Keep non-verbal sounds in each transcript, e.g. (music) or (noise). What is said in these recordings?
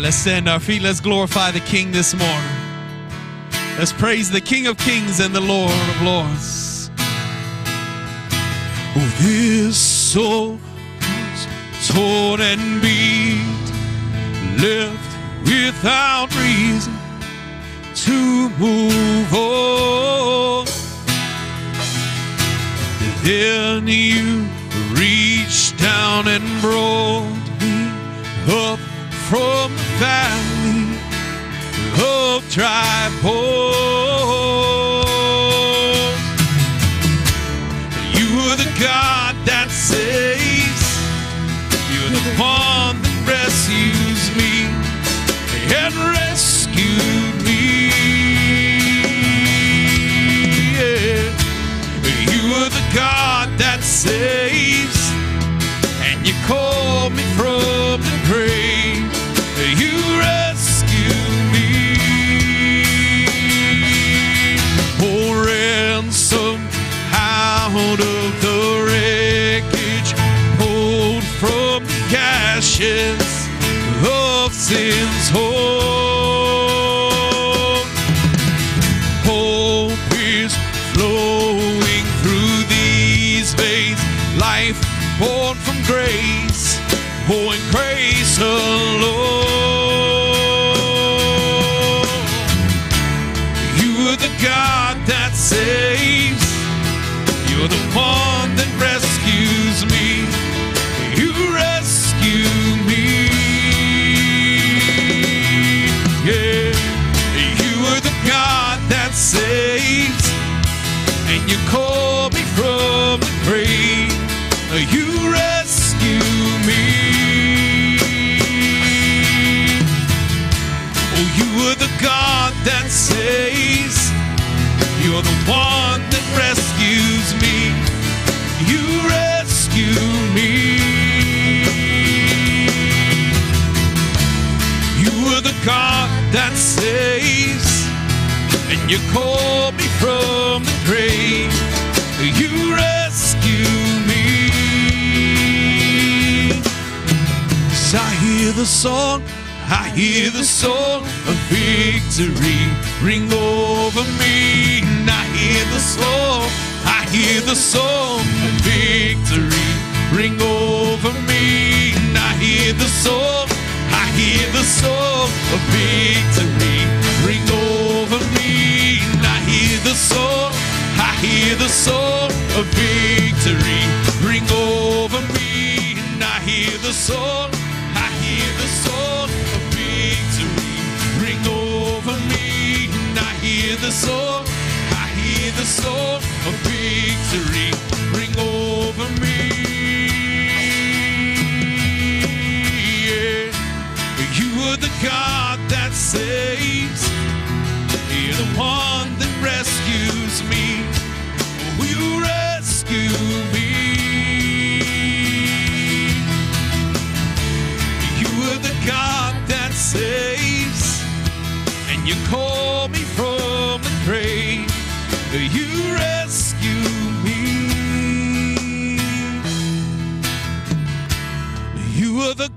Let's stand our feet. Let's glorify the King this morning. Let's praise the King of Kings and the Lord of Lords. Oh, this soul is torn and beat, left without reason to move on. Then you reached down and brought me up from valley of dry bones. You call me from the grave. You rescue me. So I hear the song, I hear the song of victory ring over me. And I hear the song, I hear the song of victory ring over me. And I hear the song, I hear the song of victory song, I hear the song of victory ring over me. And I hear the song, I hear the song of victory ring over me. And I hear the song, I hear the song of victory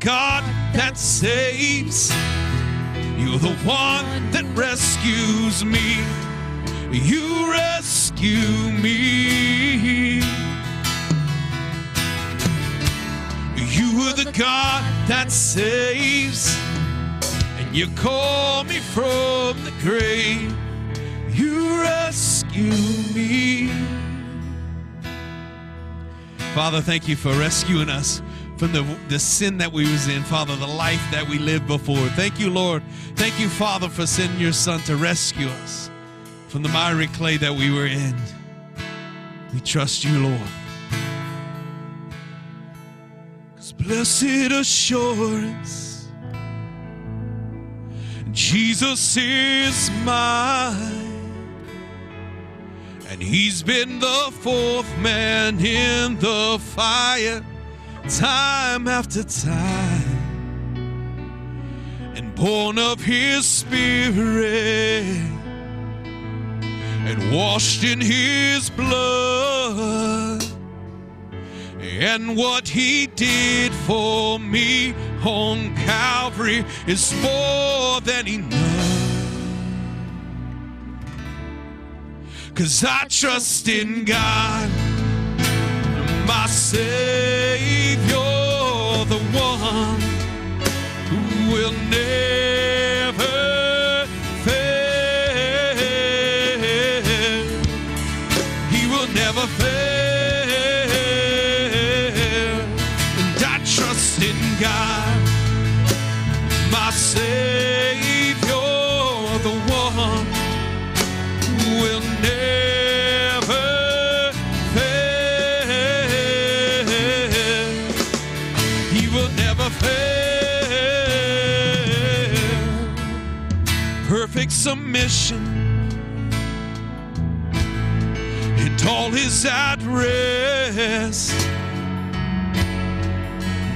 God that saves. You're the one that rescues me. You rescue me. You are the God that saves, and you call me from the grave. You rescue me. Father, thank you for rescuing us from the, the sin that we was in, Father, the life that we lived before. Thank you, Lord. Thank you, Father, for sending your Son to rescue us from the miry clay that we were in. We trust you, Lord. 'Cause blessed assurance, Jesus is mine. And he's been the fourth man in the fire, time after time. And born of his spirit, and washed in his blood. And what he did for me on Calvary is more than enough. Cause I trust in God, my Savior, the one who will never fail. He will never fail. And I trust in God, my Savior, Perfect submission and all his address.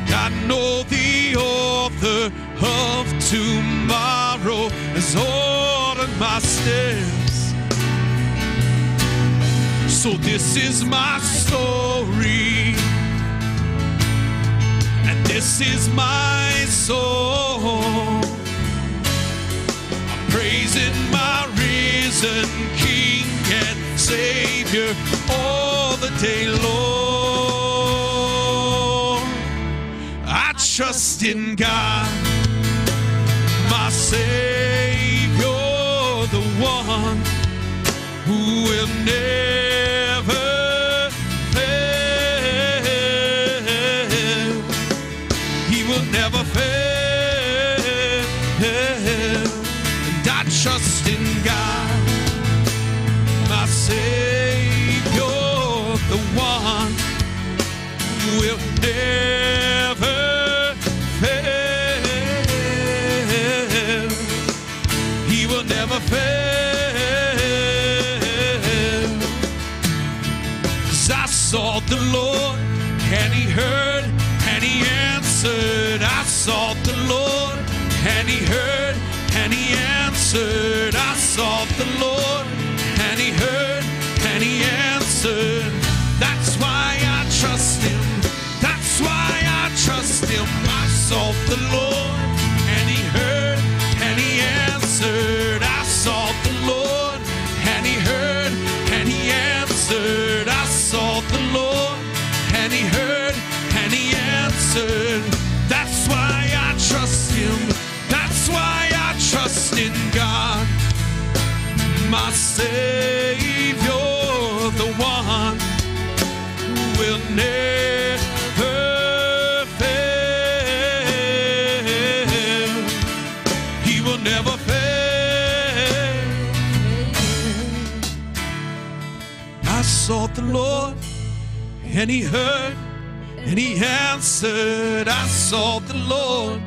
I know the author of tomorrow has ordered my steps. So this is my story, and this is my song. Praising my risen King and Savior all the day long. I trust in God, my Savior, the one who will never sought the Lord and he heard and he answered. I sought the Lord and he heard and he answered. I sought the Lord and he heard and he answered. That's why I trust him. That's why I trust him. I sought the Lord and he heard and he answered. I sought the Lord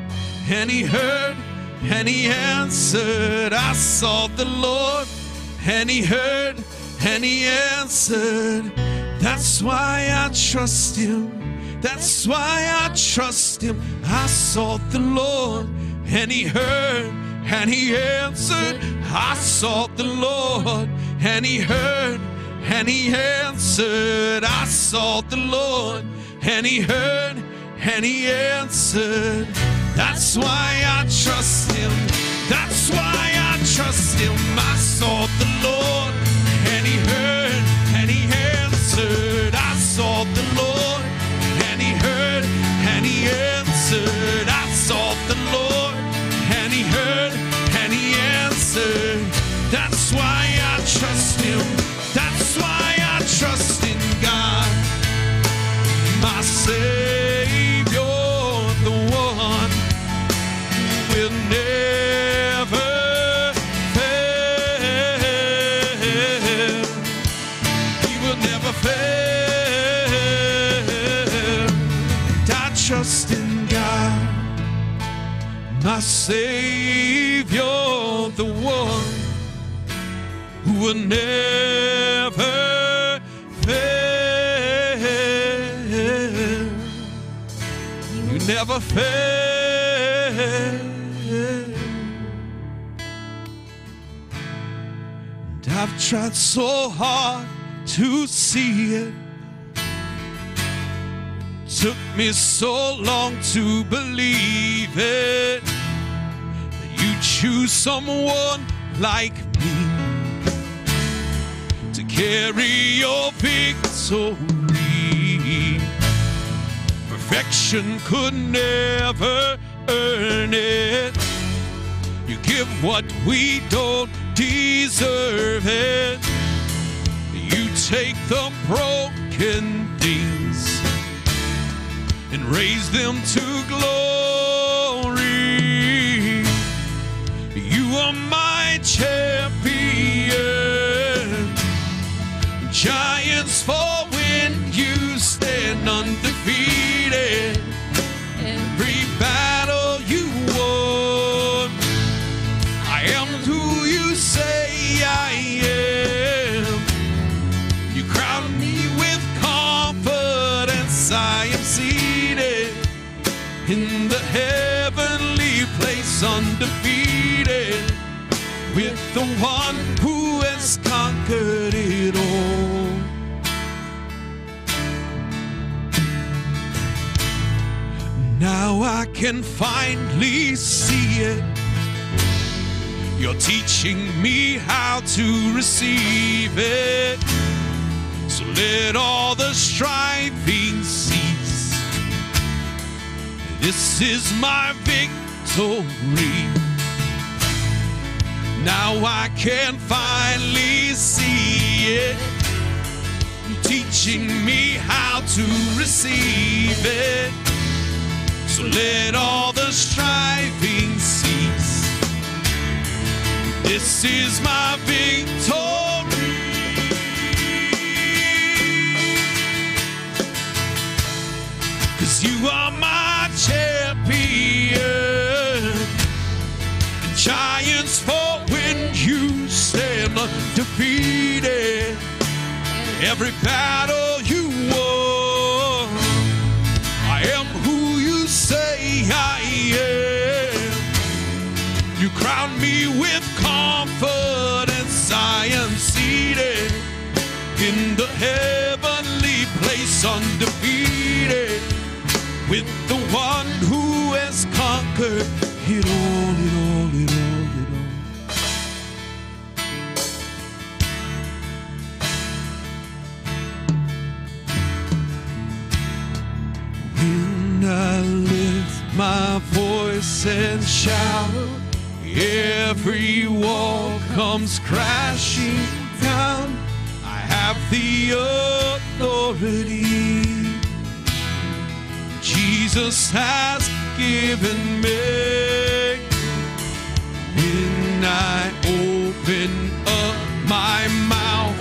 and he heard and he answered. I sought the Lord and he heard and he answered. That's why I trust him. That's why I trust him. I sought the Lord and he heard and he answered. I sought the Lord and he heard and he answered. I sought the Lord and he heard and he answered. That's why I trust him. That's why I trust him. I sought the Lord and he heard and he answered. I sought the Lord and he heard and he answered. I sought the Lord and he heard and he answered. That's why I trust him. Tried so hard to see it, took me so long to believe it that you choose someone like me to carry your victory. Perfection could never earn it. You give what we don't deserve it. You take the broken things and raise them to glory. One who has conquered it all. Now I can finally see it. You're teaching me how to receive it. So let all the striving cease. This is my victory. Now I can finally see it. Teaching me how to receive it. So let all the striving cease. This is my victory. Cause you are my champion. And giants stand undefeated. Every battle you won. I am who you say I am. You crown me with confidence. I am seated in the heavenly place, undefeated, with the one who has conquered it all, it all, voice and shout, every wall comes crashing down. I have the authority Jesus has given me. When I open up my mouth,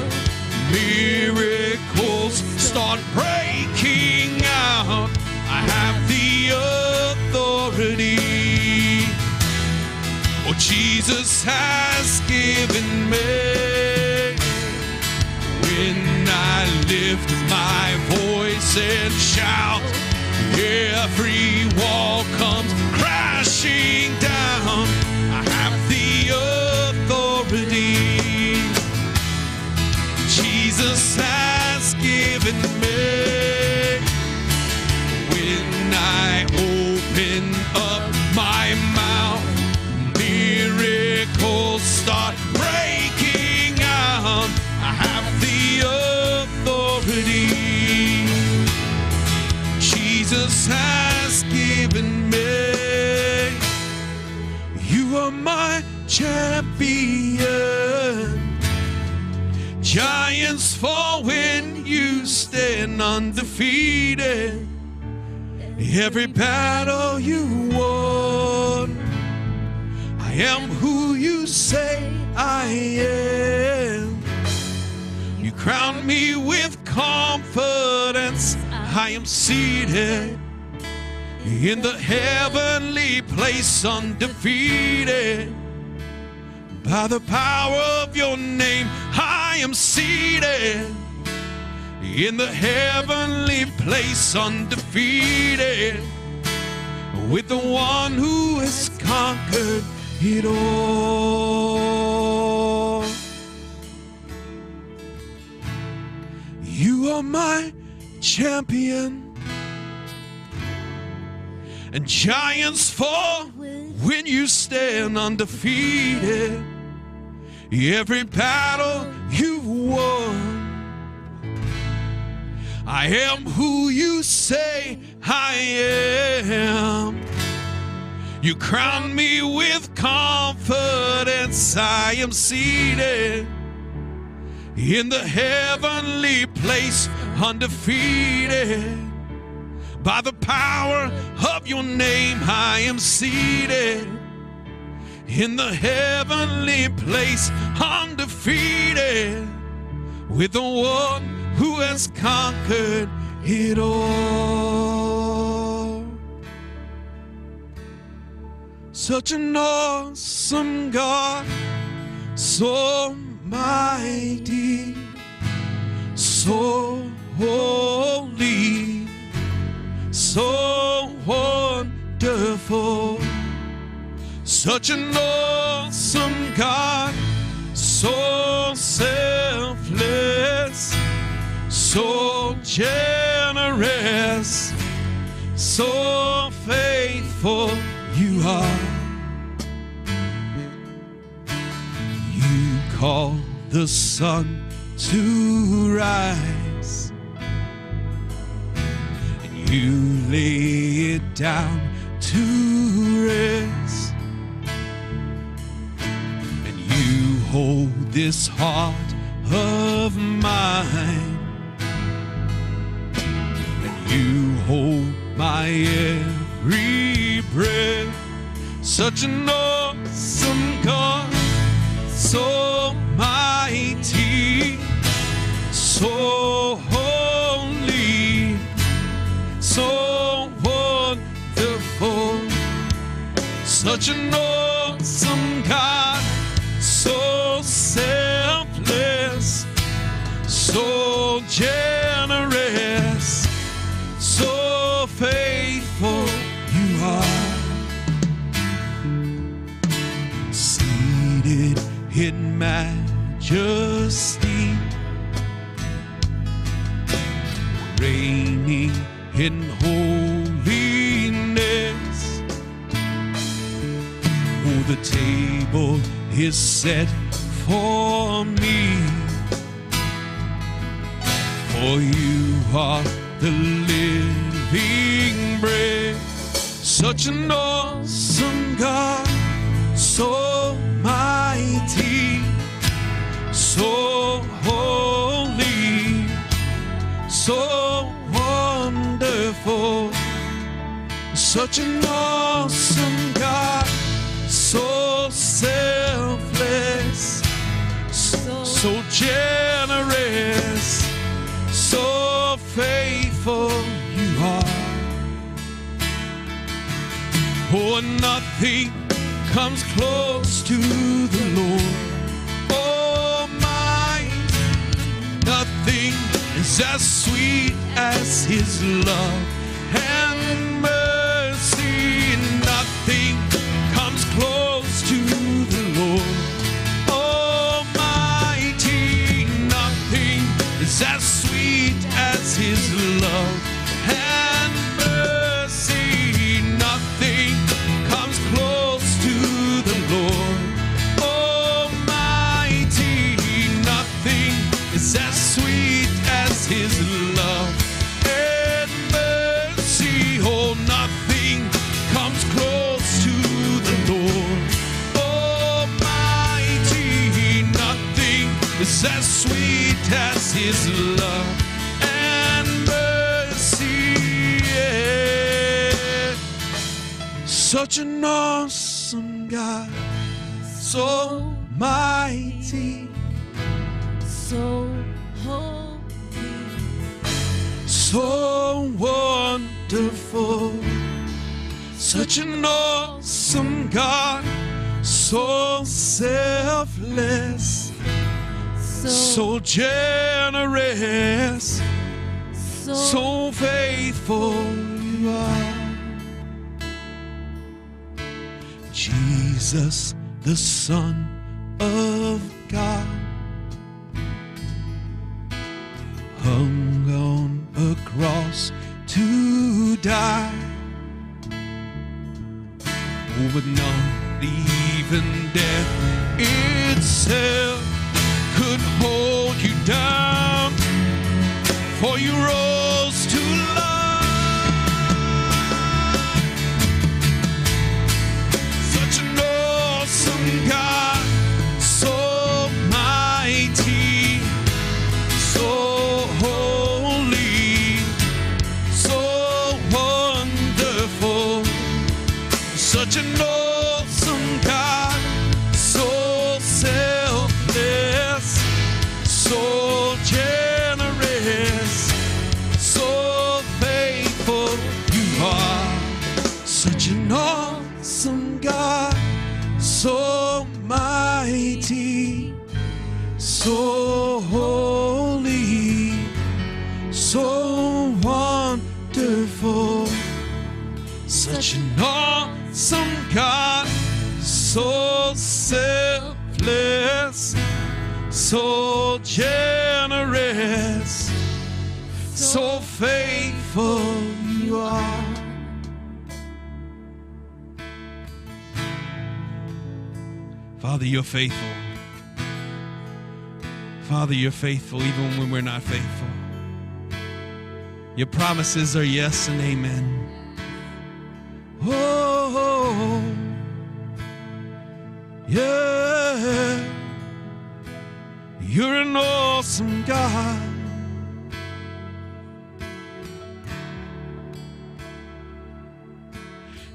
miracles start breaking out. I have the authority. Jesus has given me. When I lift my voice and shout, every wall comes crashing down. Champion. Giants fall when you stand undefeated. Every battle you won. I am who you say I am. You crown me with confidence. I am seated in the heavenly place, undefeated. By the power of your name, I am seated in the heavenly place, undefeated. With the one who has conquered it all. You are my champion. and giants fall when you stand undefeated. Every battle you've won. I am who you say I am. You crown me with confidence. I am seated in the heavenly place, undefeated. By the power of your name, I am seated in the heavenly place, undefeated, with the one who has conquered it all. Such an awesome God, so mighty, so holy, so wonderful. Such an awesome God, so selfless, so generous, so faithful you are. You call the sun to rise, you lay it down to rest, and you hold this heart of mine, and you hold my every breath. Such an awesome God, so mighty, so Such an awesome God, so selfless, so generous, so faithful you are. Seated in majesty, reigning in holiness. The table is set for me. For you are the living bread. Such an awesome God, so mighty, so holy, so wonderful. Such an awesome God, so selfless, so generous, so faithful you are. Oh, nothing comes close to the Lord. Oh, my, nothing is as sweet as His love and mercy. As sweet as His love Such an awesome God, so mighty, so holy, so wonderful. Such an awesome God, so selfless, so, so generous, so, so faithful you are. Jesus, the Son of God, hung on a cross to die. with not even death itself could hold you down, for you rose Father, you're faithful. Father, you're faithful even when we're not faithful. Your promises are yes and amen. Oh, yeah. You're an awesome God.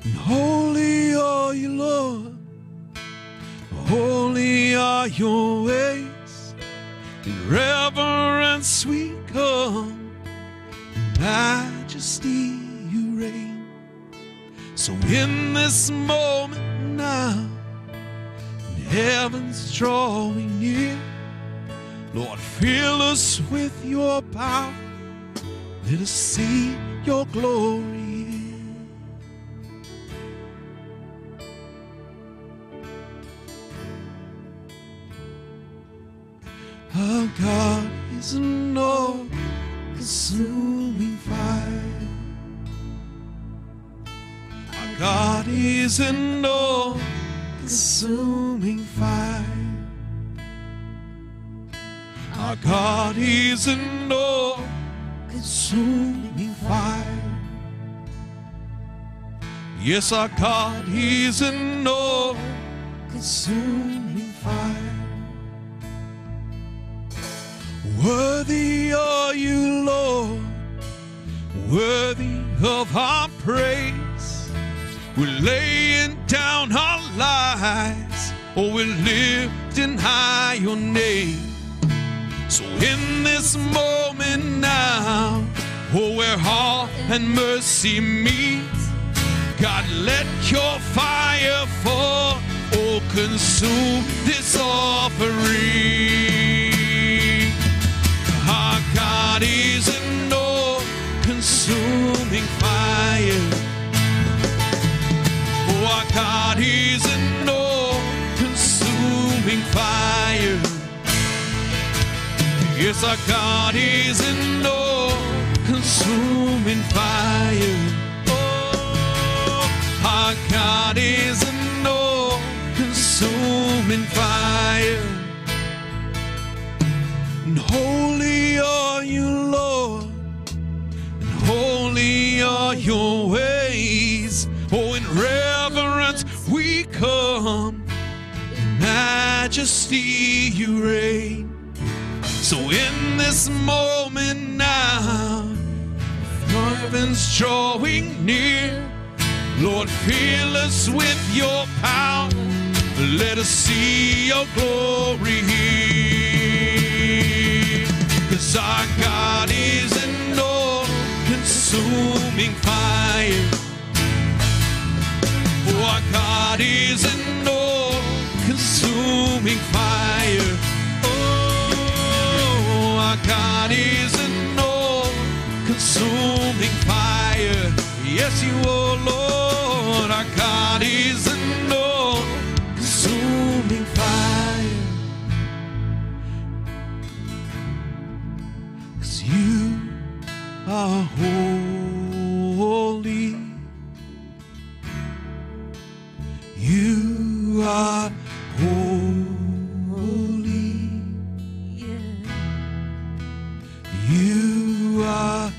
And holy are you, Lord. Holy are your ways. In reverence we come. In majesty you reign. So in this moment now, when heaven's drawing near, Lord, fill us with your power. Let us see your glory. Our God is an all-consuming fire. Our God is an all-consuming fire. Our God is an all-consuming fire. Yes, our God is an all-consuming fire. Worthy are you, Lord, worthy of our praise. We're laying down our lives, or we're lifting high your name. So in this moment now, oh, where heart and mercy meet, God, let your fire fall, oh, consume this offering. God is an all-consuming fire. Oh, our God is an all-consuming fire. Yes, our God is an all-consuming fire. Oh, our God is an all-consuming fire. And holy are you, Lord, and holy are your ways. Oh, in reverence we come, in majesty you reign. So in this moment now, heaven's drawing near. Lord, fill us with your power. Let us see your glory here. Cause our God is an all consuming fire. Oh, our God is an all consuming fire. Oh, our God is an all consuming fire. Yes, you are, Lord. Our God is are holy. You are holy. You are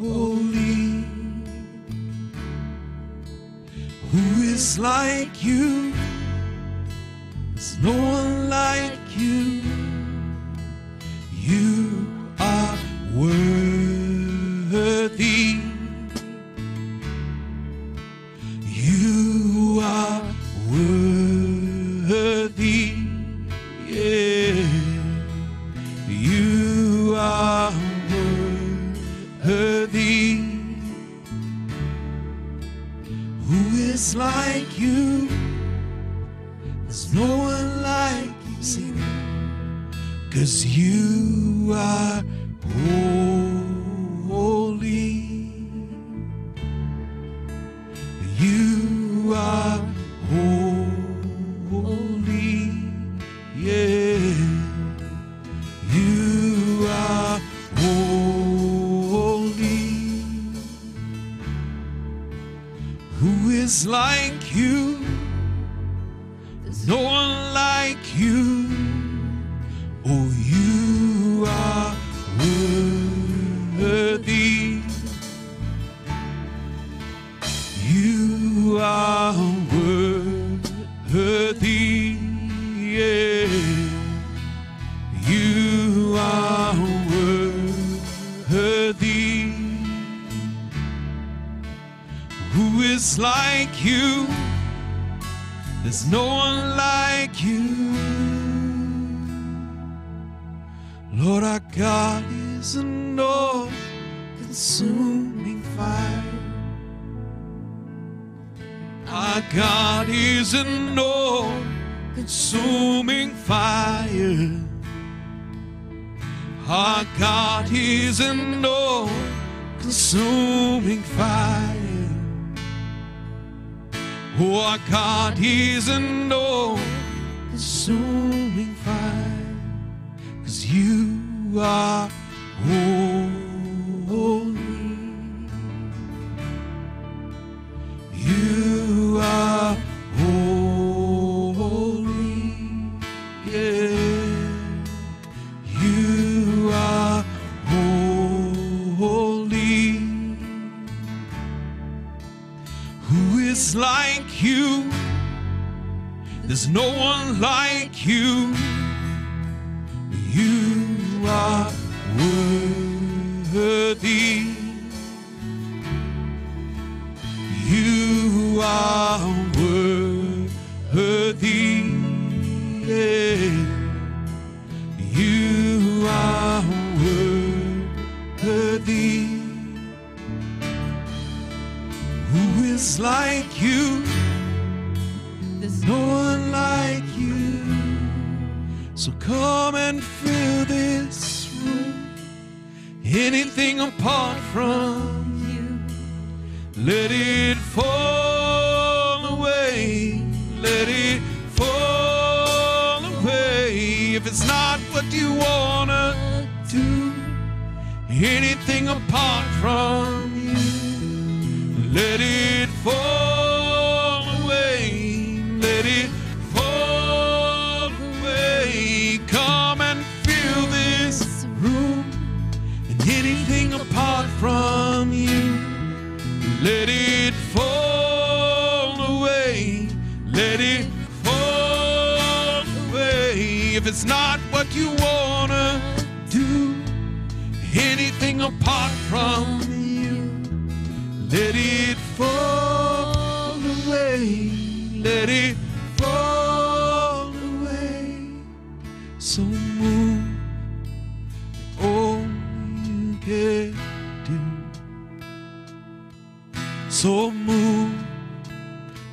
holy. Who is like you? There's no one like you. You word. like and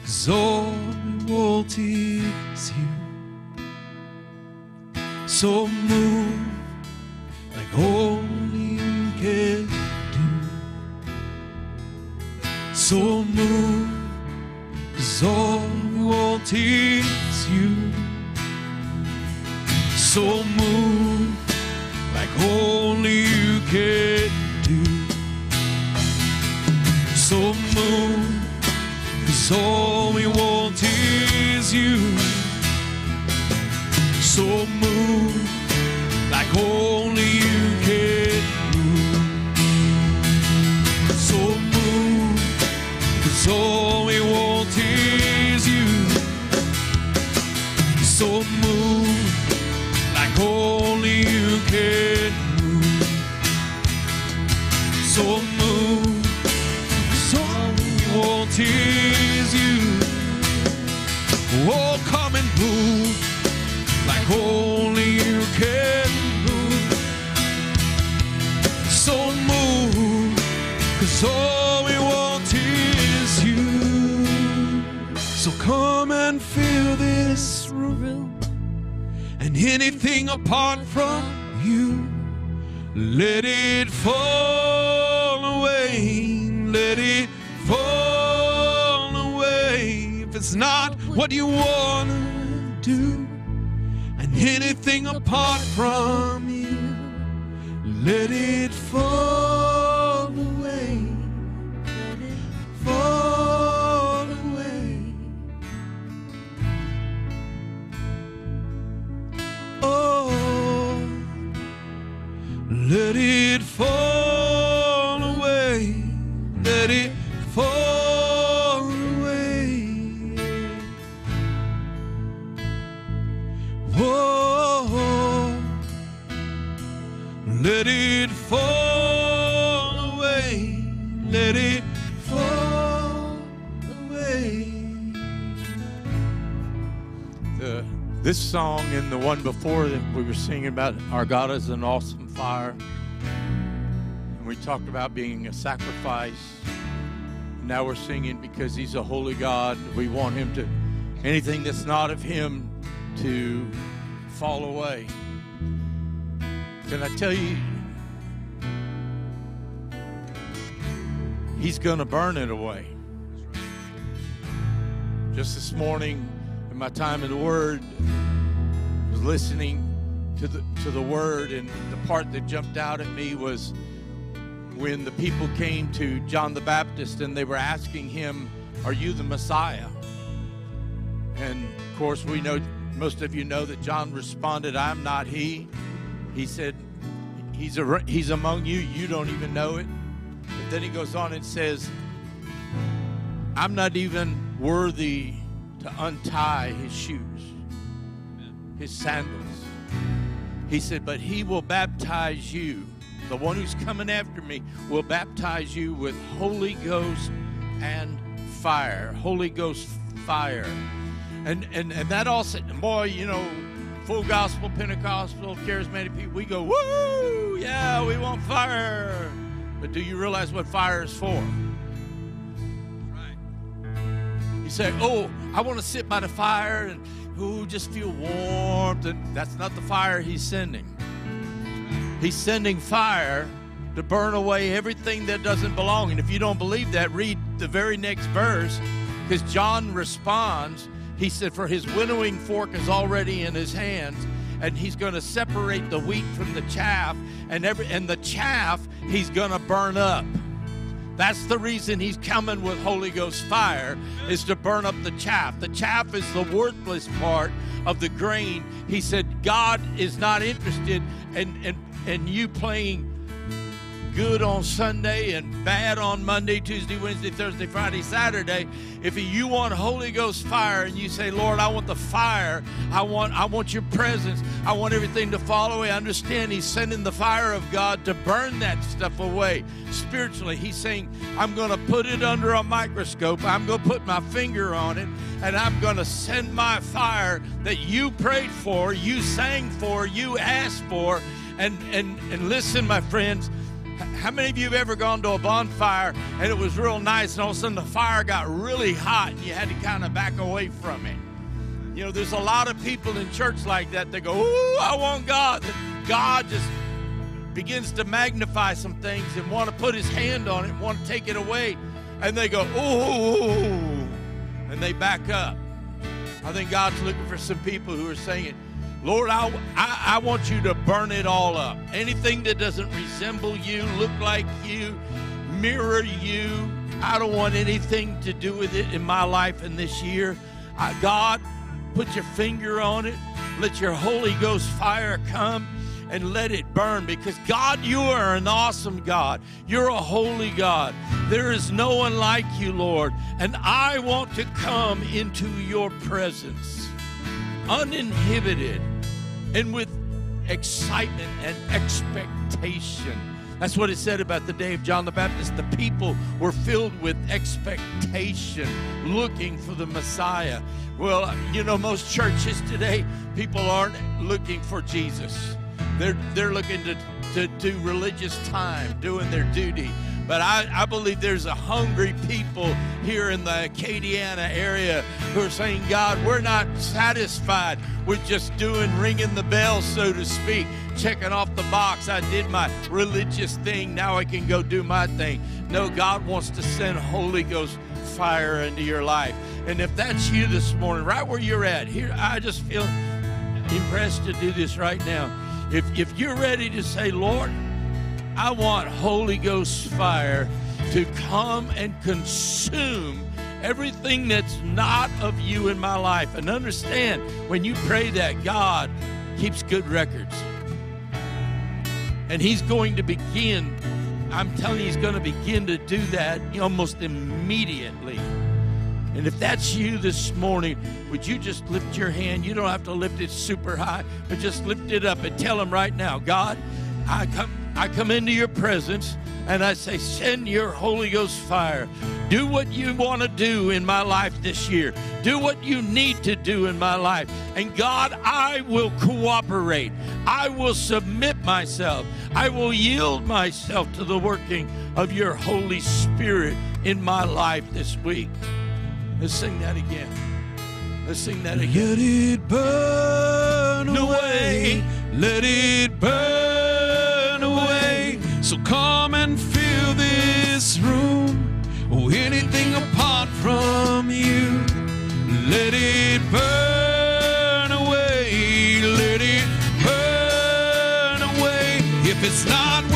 So revolted is you. So move like only you can do. So move. Anything apart from you, let it fall away. Let it fall away. If it's not what you want to do, and anything apart from you, let it fall song and the one before that we were singing about our God is an awesome fire. And we talked about being a sacrifice. Now we're singing because he's a holy God. We want him to, anything that's not of him to fall away. Can I tell you, he's going to burn it away. Just this morning, in my time in the Word, was listening to the to the Word, and the part that jumped out at me was when the people came to John the Baptist and they were asking him, "Are you the Messiah?" And of course, we know most of you know that John responded, "I'm not he." He said, "He's a, he's among you. You don't even know it." But then he goes on and says, I'm not even worthy to untie his shoes, his sandals. He said, But he will baptize you. The one who's coming after me will baptize you with Holy Ghost and fire. Holy Ghost fire. And and and that all said, boy, you know, full gospel, Pentecostal, charismatic people, we go, woo, yeah, we want fire. But do you realize what fire is for? You say, "Oh, I want to sit by the fire and ooh, just feel warmth." And that's not the fire he's sending. He's sending fire to burn away everything that doesn't belong. And if you don't believe that, read the very next verse, because John responds. He said, "For his winnowing fork is already in his hands." And he's going to separate the wheat from the chaff, and every and the chaff he's going to burn up. That's the reason he's coming with Holy Ghost fire is to burn up the chaff. The chaff is the worthless part of the grain. He said God is not interested in in, in you playing good on Sunday and bad on Monday, Tuesday, Wednesday, Thursday, Friday, Saturday. If you want Holy Ghost fire and you say, Lord, I want the fire, I want I want your presence, I want everything to fall away. Understand he's sending the fire of God to burn that stuff away spiritually. He's saying, I'm gonna put it under a microscope, I'm gonna put my finger on it, and I'm gonna send my fire that you prayed for, you sang for, you asked for. And and and listen, my friends, how many of you have ever gone to a bonfire and it was real nice and all of a sudden the fire got really hot and you had to kind of back away from it? You know, there's a lot of people in church like that. They go, Ooh, I want God. That God just begins to magnify some things and want to put his hand on it, want to take it away. And they go, Ooh, and they back up. I think God's looking for some people who are saying, Lord, I, I, I want you to burn it all up. Anything that doesn't resemble you, look like you, mirror you, I don't want anything to do with it in my life in this year. I, God, put your finger on it. Let your Holy Ghost fire come and let it burn because God, you are an awesome God. You're a holy God. There is no one like you, Lord. And I want to come into your presence uninhibited and with excitement and expectation. That's what it said about the day of John the Baptist. The people were filled with expectation, looking for the Messiah. Well, you know, most churches today, people aren't looking for Jesus. They're, they're looking to, to do religious time, doing their duty. But I, I believe there's a hungry people here in the Acadiana area who are saying, God, we're not satisfied with just doing ringing the bell, so to speak, checking off the box. I did my religious thing. Now I can go do my thing. No, God wants to send Holy Ghost fire into your life. And if that's you this morning, right where you're at, here, I just feel impressed to do this right now. If, if you're ready to say, Lord, I want Holy Ghost fire to come and consume everything that's not of you in my life. And understand, when you pray that, God keeps good records. And He's going to begin, I'm telling you, He's going to begin to do that almost immediately. And if that's you this morning, would you just lift your hand? You don't have to lift it super high, but just lift it up and tell him right now, God, I come I come into your presence and I say, send your Holy Ghost fire. Do what you want to do in my life this year. Do what you need to do in my life. And God, I will cooperate. I will submit myself. I will yield myself to the working of your Holy Spirit in my life this week. Let's sing that again. Let's sing that again. Let it burn away. Let it burn. So come and fill this room. Oh, anything apart from you. Let it burn away. Let it burn away. If it's not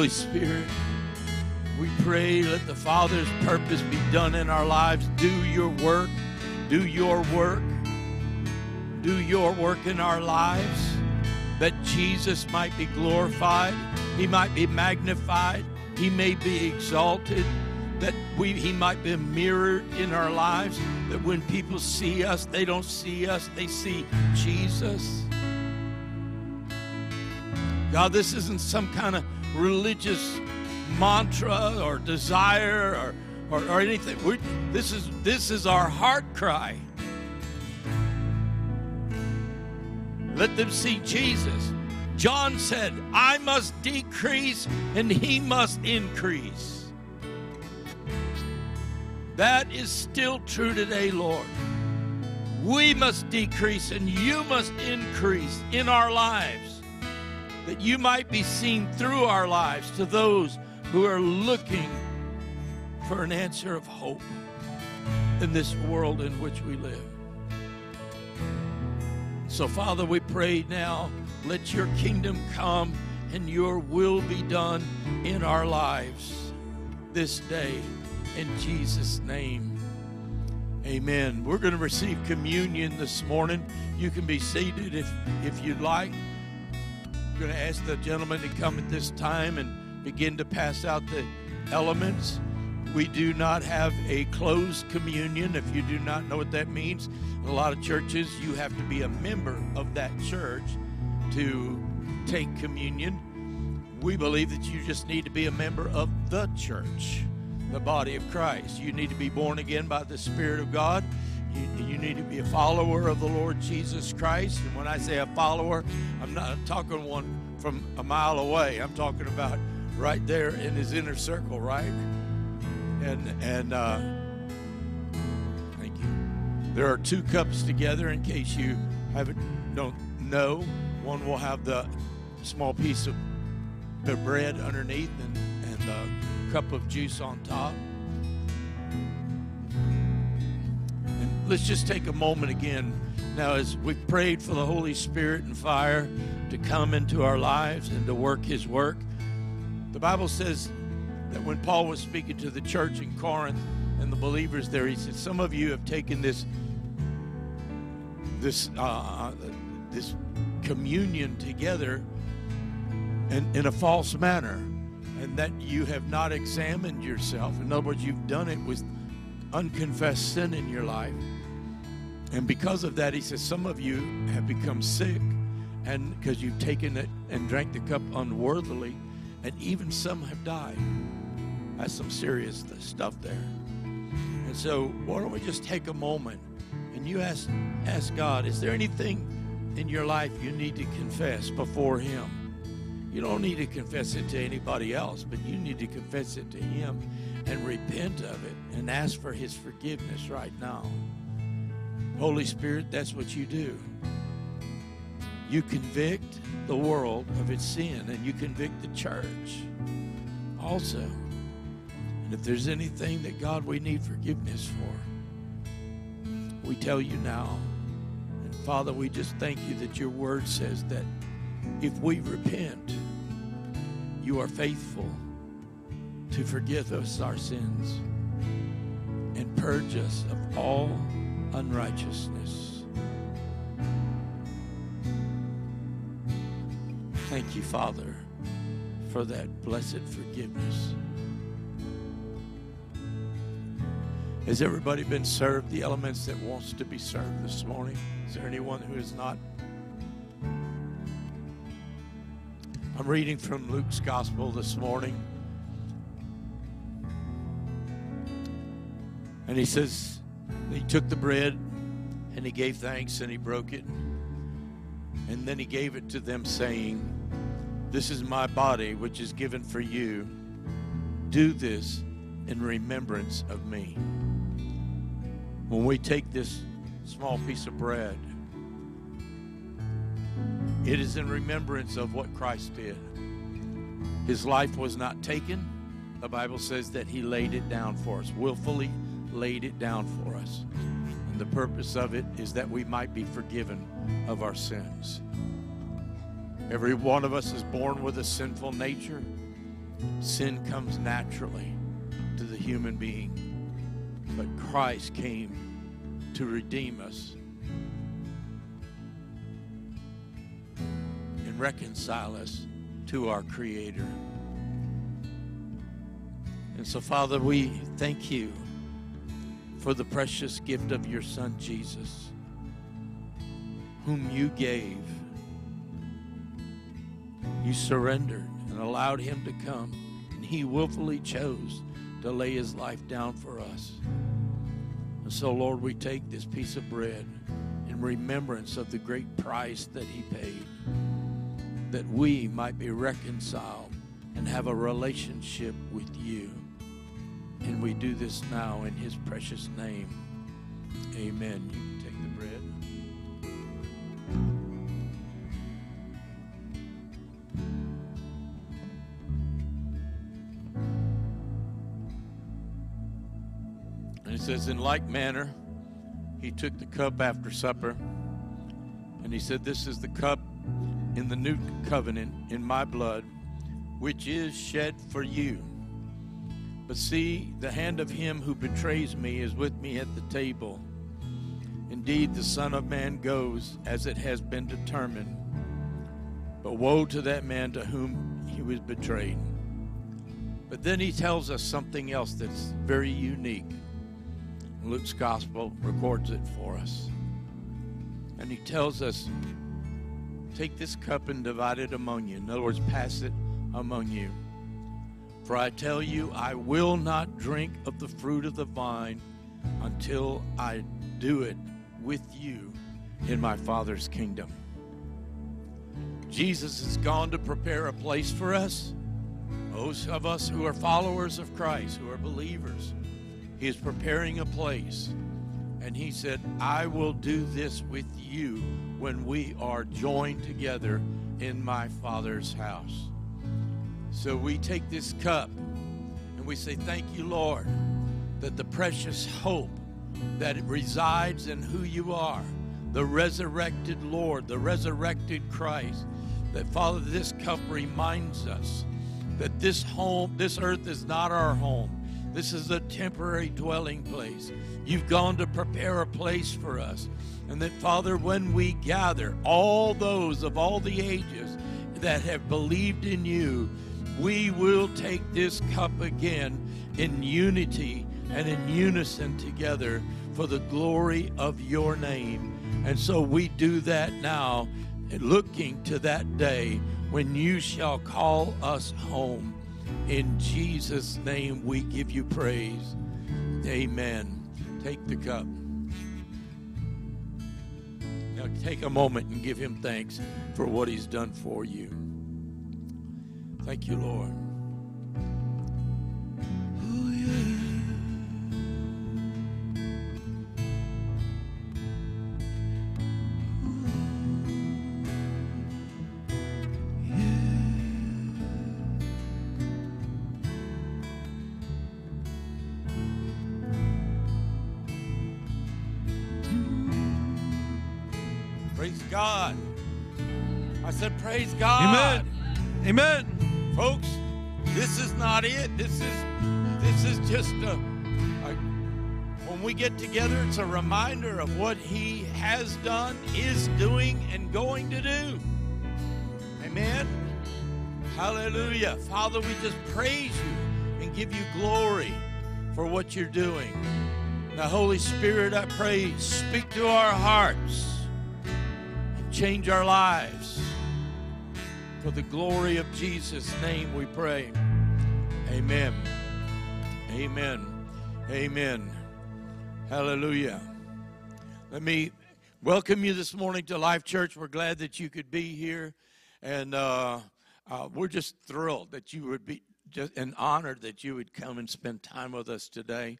Holy Spirit, we pray let the Father's purpose be done in our lives. Do your work. Do your work. Do your work in our lives that Jesus might be glorified, he might be magnified, he may be exalted, that we he might be mirrored in our lives, that when people see us, they don't see us, they see Jesus. God, this isn't some kind of religious mantra or desire or, or, or anything. we this, is, this is our heart cry. Let them see Jesus. John said, I must decrease and he must increase. That is still true today, Lord. We must decrease and you must increase in our lives that you might be seen through our lives to those who are looking for an answer of hope in this world in which we live. So, Father, we pray now, let your kingdom come and your will be done in our lives this day. In Jesus' name. Amen. We're going to receive communion this morning. You can be seated if, if you'd like. Going to ask the gentleman to come at this time and begin to pass out the elements. We do not have a closed communion. If you do not know what that means, in a lot of churches, you have to be a member of that church to take communion. We believe that you just need to be a member of the church, the body of Christ. You need to be born again by the Spirit of God. You, you need to be a follower of the Lord Jesus Christ. And when I say a follower, I'm not talking one from a mile away. I'm talking about right there in his inner circle, right? And and uh, thank you. There are two cups together in case you haven't don't know. One will have the small piece of the bread underneath and, and the cup of juice on top. Let's just take a moment again now as we've prayed for the Holy Spirit and fire to come into our lives and to work his work. The Bible says that when Paul was speaking to the church in Corinth and the believers there, he said, Some of you have taken this this uh, this communion together in, in a false manner, and that you have not examined yourself. In other words, you've done it with unconfessed sin in your life. And because of that, he says, some of you have become sick, and because you've taken it and drank the cup unworthily, and even some have died. That's some serious stuff there. And so, why don't we just take a moment and you ask ask God, is there anything in your life you need to confess before Him? You don't need to confess it to anybody else, but you need to confess it to Him and repent of it and ask for His forgiveness right now. Holy Spirit, that's what you do. You convict the world of its sin and you convict the church also. And if there's anything that God we need forgiveness for, we tell you now. And Father, we just thank you that your word says that if we repent, you are faithful to forgive us our sins and purge us of all unrighteousness. Thank you, Father, for that blessed forgiveness. Has everybody been served the elements that wants to be served this morning? Is there anyone who is not? I'm reading from Luke's Gospel this morning. And he says, he took the bread and he gave thanks and he broke it. And then he gave it to them, saying, This is my body, which is given for you. Do this in remembrance of me. When we take this small piece of bread, it is in remembrance of what Christ did. His life was not taken. The Bible says that he laid it down for us, willfully laid it down for us. And the purpose of it is that we might be forgiven of our sins. Every one of us is born with a sinful nature. Sin comes naturally to the human being. But Christ came to redeem us and reconcile us to our Creator. And so, Father, we thank you for the precious gift of your Son, Jesus, whom you gave. You surrendered and allowed him to come, and he willfully chose to lay his life down for us. And so, Lord, we take this piece of bread in remembrance of the great price that he paid, that we might be reconciled and have a relationship with you. And we do this now in his precious name. Amen. You can take the bread. And it says, In like manner, he took the cup after supper, and he said, This is the cup in the new covenant in my blood, which is shed for you. But see, the hand of him who betrays me is with me at the table. Indeed, the Son of Man goes as it has been determined. But woe to that man to whom he was betrayed. But then he tells us something else that's very unique. Luke's gospel records it for us. And he tells us, Take this cup and divide it among you. In other words, pass it among you. For I tell you, I will not drink of the fruit of the vine until I do it with you in my Father's kingdom. Jesus has gone to prepare a place for us. Those of us who are followers of Christ, who are believers, He is preparing a place. And He said, I will do this with you when we are joined together in my Father's house. So we take this cup and we say, Thank you, Lord, that the precious hope that resides in who you are, the resurrected Lord, the resurrected Christ, that Father, this cup reminds us that this home, this earth is not our home. This is a temporary dwelling place. You've gone to prepare a place for us. And that, Father, when we gather, all those of all the ages that have believed in you, we will take this cup again in unity and in unison together for the glory of your name. And so we do that now, looking to that day when you shall call us home. In Jesus' name we give you praise. Amen. Take the cup. Now take a moment and give him thanks for what he's done for you. Thank you, Lord. Oh, yeah. Praise God. I said, Praise God. Amen. Amen. Folks, this is not it. This is this is just a, a when we get together, it's a reminder of what he has done, is doing, and going to do. Amen. Hallelujah. Father, we just praise you and give you glory for what you're doing. Now, Holy Spirit, I pray, speak to our hearts and change our lives. For the glory of Jesus' name we pray. Amen. Amen. Amen. Hallelujah. Let me welcome you this morning to Life Church. We're glad that you could be here. And uh, uh, we're just thrilled that you would be just and honored that you would come and spend time with us today.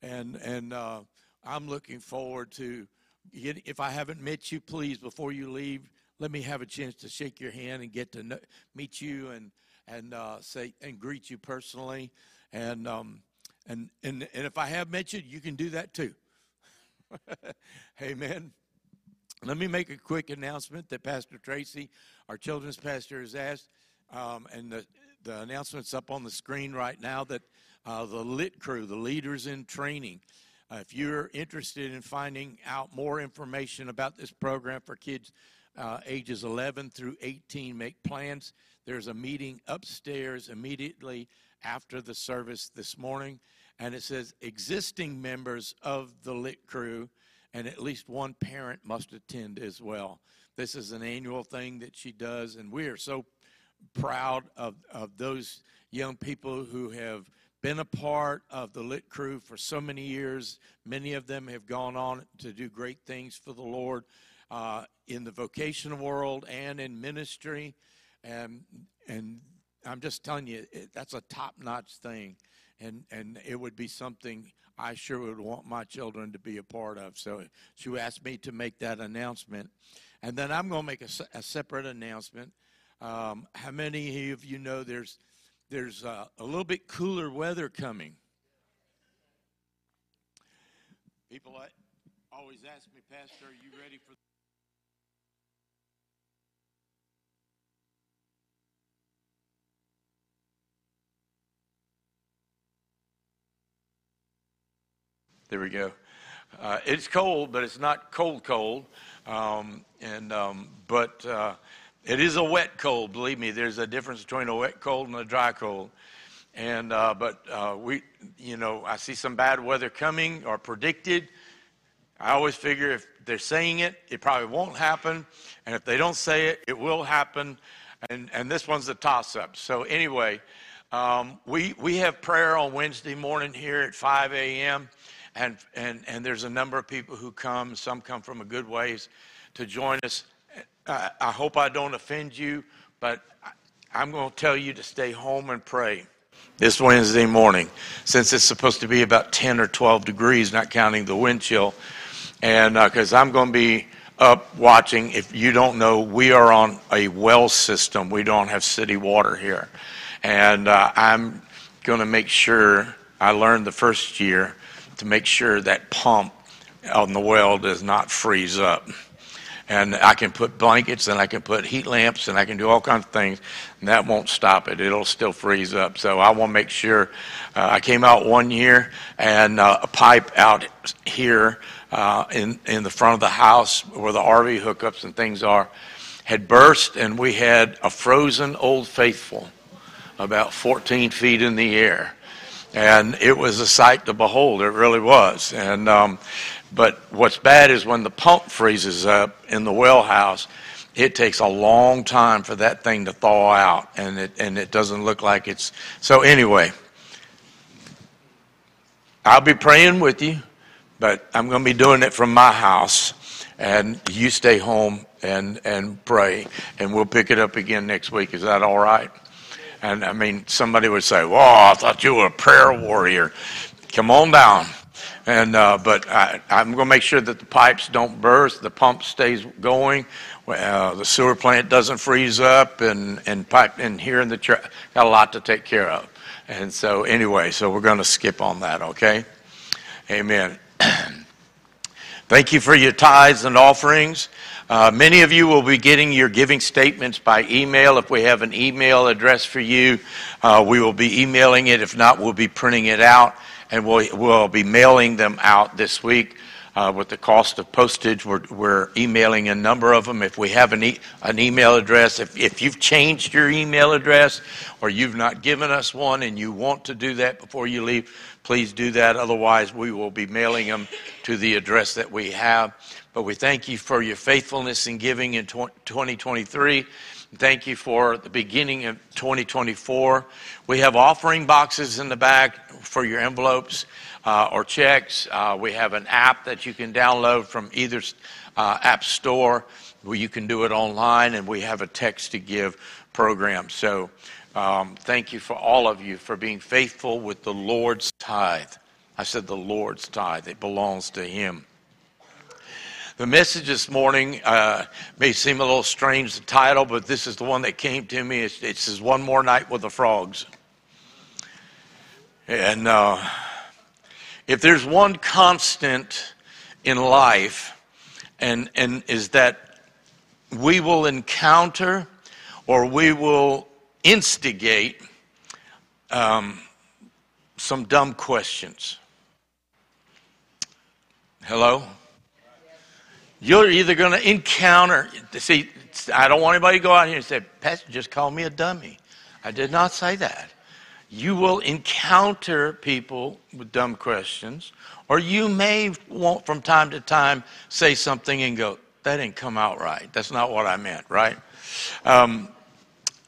And and uh, I'm looking forward to get, if I haven't met you, please before you leave, let me have a chance to shake your hand and get to know, meet you and and uh, say and greet you personally. And um, and and and if I have met you, you can do that too. (laughs) Amen. Let me make a quick announcement that Pastor Tracy, our children's pastor, has asked, um, and the, the announcement's up on the screen right now that uh, the lit crew, the leaders in training, uh, if you're interested in finding out more information about this program for kids uh, ages 11 through 18, make plans. There's a meeting upstairs immediately after the service this morning, and it says existing members of the lit crew and at least one parent must attend as well. This is an annual thing that she does, and we are so proud of, of those young people who have been a part of the lit crew for so many years. Many of them have gone on to do great things for the Lord uh, in the vocational world and in ministry. And, and I'm just telling you, it, that's a top notch thing. And, and it would be something I sure would want my children to be a part of. So she asked me to make that announcement. And then I'm going to make a, a separate announcement. Um, how many of you know there's, there's uh, a little bit cooler weather coming? People always ask me, Pastor, are you ready for There we go. Uh, it's cold, but it's not cold, cold. Um, and um, but uh, it is a wet cold. Believe me, there's a difference between a wet cold and a dry cold. And uh, but uh, we, you know, I see some bad weather coming or predicted. I always figure if they're saying it, it probably won't happen, and if they don't say it, it will happen. And and this one's a toss-up. So anyway, um, we we have prayer on Wednesday morning here at 5 a.m. and, and, and there's a number of people who come. Some come from a good ways to join us. I, I hope I don't offend you, but I'm going to tell you to stay home and pray this Wednesday morning, since it's supposed to be about 10 or 12 degrees, not counting the wind chill. And because uh, I'm going to be up watching, if you don't know, we are on a well system. We don't have city water here. And uh, I'm going to make sure, I learned the first year, to make sure that pump on the well does not freeze up and I can put blankets and I can put heat lamps and I can do all kinds of things, and that won't stop it. It'll still freeze up. So I want to make sure. Uh, I came out one year and uh, a pipe out here uh, in in the front of the house where the RV hookups and things are had burst, and we had a frozen Old Faithful about 14 feet in the air. And it was a sight to behold. It really was. And um, but what's bad is when the pump freezes up in the well house, it takes a long time for that thing to thaw out, and it and it doesn't look like it's. So anyway, I'll be praying with you, but I'm going to be doing it from my house, and you stay home and and pray, and we'll pick it up again next week. Is that all right? And I mean, somebody would say, "Well, I thought you were a prayer warrior." Come on down. And uh, but I, am going to make sure that the pipes don't burst, the pump stays going, uh, the sewer plant doesn't freeze up, and and pipe and here in the church got a lot to take care of. And so anyway, so we're going to skip on that. Okay, Amen. (clears throat) Thank you for your tithes and offerings. Uh, many of you will be getting your giving statements by email. If we have an email address for you, uh, we will be emailing it. If not, we'll be printing it out and we'll, we'll be mailing them out this week. Uh, with the cost of postage, we're, we're, emailing a number of them. If we have an, e- an email address, if, if you've changed your email address or you've not given us one and you want to do that before you leave, please do that. Otherwise, we will be mailing them to the address that we have. But we thank you for your faithfulness in giving in 2023. Thank you for the beginning of 2024. We have offering boxes in the back for your envelopes uh, or checks. Uh, we have an app that you can download from either uh, app store where you can do it online, and we have a text to give program. So um, thank you for all of you for being faithful with the Lord's tithe. I said the Lord's tithe, it belongs to Him. The message this morning uh, may seem a little strange, the title, but this is the one that came to me. It, it says, One More Night with the Frogs. And uh, if there's one constant in life, and, and is that we will encounter or we will instigate um, some dumb questions. Hello? You're either going to encounter, see, I don't want anybody to go out here and say, Pastor just call me a dummy. I did not say that. You will encounter people with dumb questions, or you may want from time to time say something and go, that didn't come out right. That's not what I meant, right? Um,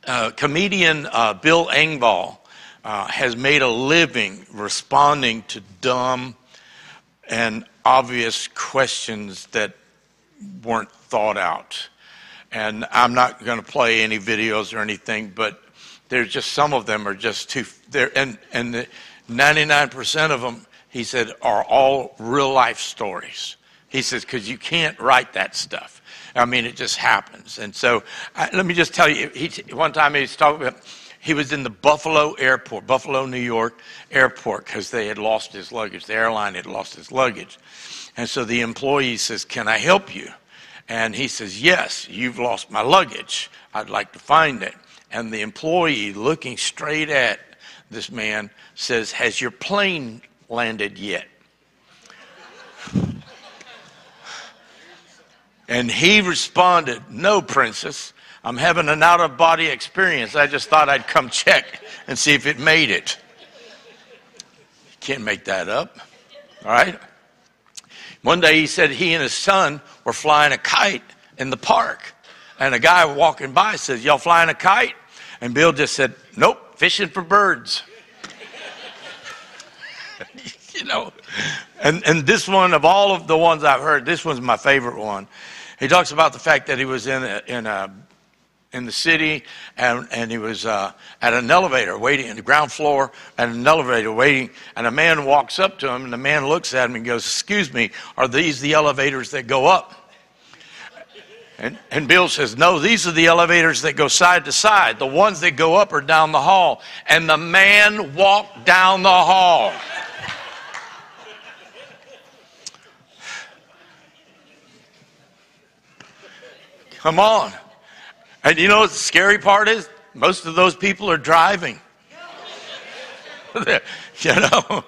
uh, comedian uh, Bill Engvall uh, has made a living responding to dumb and obvious questions that weren't thought out. And I'm not going to play any videos or anything, but there's just some of them are just too there and and the 99% of them he said are all real life stories he says because you can't write that stuff i mean it just happens and so I, let me just tell you he, one time he was talking about he was in the buffalo airport buffalo new york airport because they had lost his luggage the airline had lost his luggage and so the employee says, Can I help you? And he says, Yes, you've lost my luggage. I'd like to find it. And the employee, looking straight at this man, says, Has your plane landed yet? And he responded, No, princess. I'm having an out of body experience. I just thought I'd come check and see if it made it. You can't make that up. All right? One day he said he and his son were flying a kite in the park. And a guy walking by says, Y'all flying a kite? And Bill just said, Nope, fishing for birds. (laughs) you know. And, and this one, of all of the ones I've heard, this one's my favorite one. He talks about the fact that he was in a, in a in the city, and, and he was uh, at an elevator waiting in the ground floor at an elevator waiting, and a man walks up to him, and the man looks at him and goes, "Excuse me, are these the elevators that go up?" And, and Bill says, No, these are the elevators that go side to side. The ones that go up are down the hall. And the man walked down the hall. Come on. And you know what the scary part is? Most of those people are driving. (laughs) you know,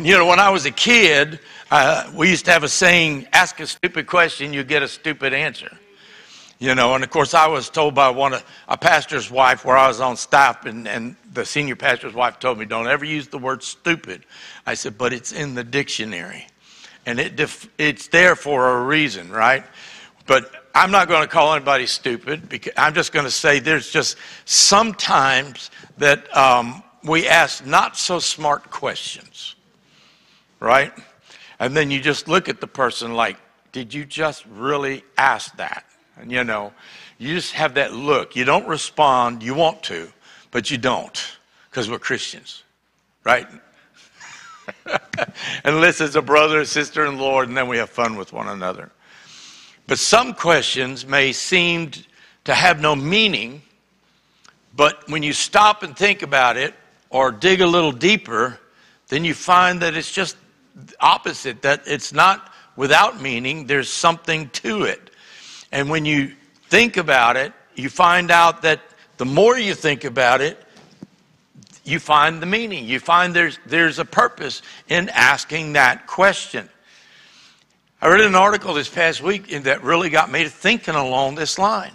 you know, when I was a kid, uh, we used to have a saying: "Ask a stupid question, you get a stupid answer." You know, and of course, I was told by one of, a pastor's wife where I was on staff, and, and the senior pastor's wife told me, "Don't ever use the word stupid." I said, "But it's in the dictionary, and it def- it's there for a reason, right?" But I'm not going to call anybody stupid. Because I'm just going to say there's just sometimes that um, we ask not so smart questions, right? And then you just look at the person like, did you just really ask that? And you know, you just have that look. You don't respond. You want to, but you don't because we're Christians, right? (laughs) Unless it's a brother sister and Lord, and then we have fun with one another. But some questions may seem to have no meaning, but when you stop and think about it or dig a little deeper, then you find that it's just opposite, that it's not without meaning, there's something to it. And when you think about it, you find out that the more you think about it, you find the meaning. You find there's, there's a purpose in asking that question. I read an article this past week that really got me thinking along this line.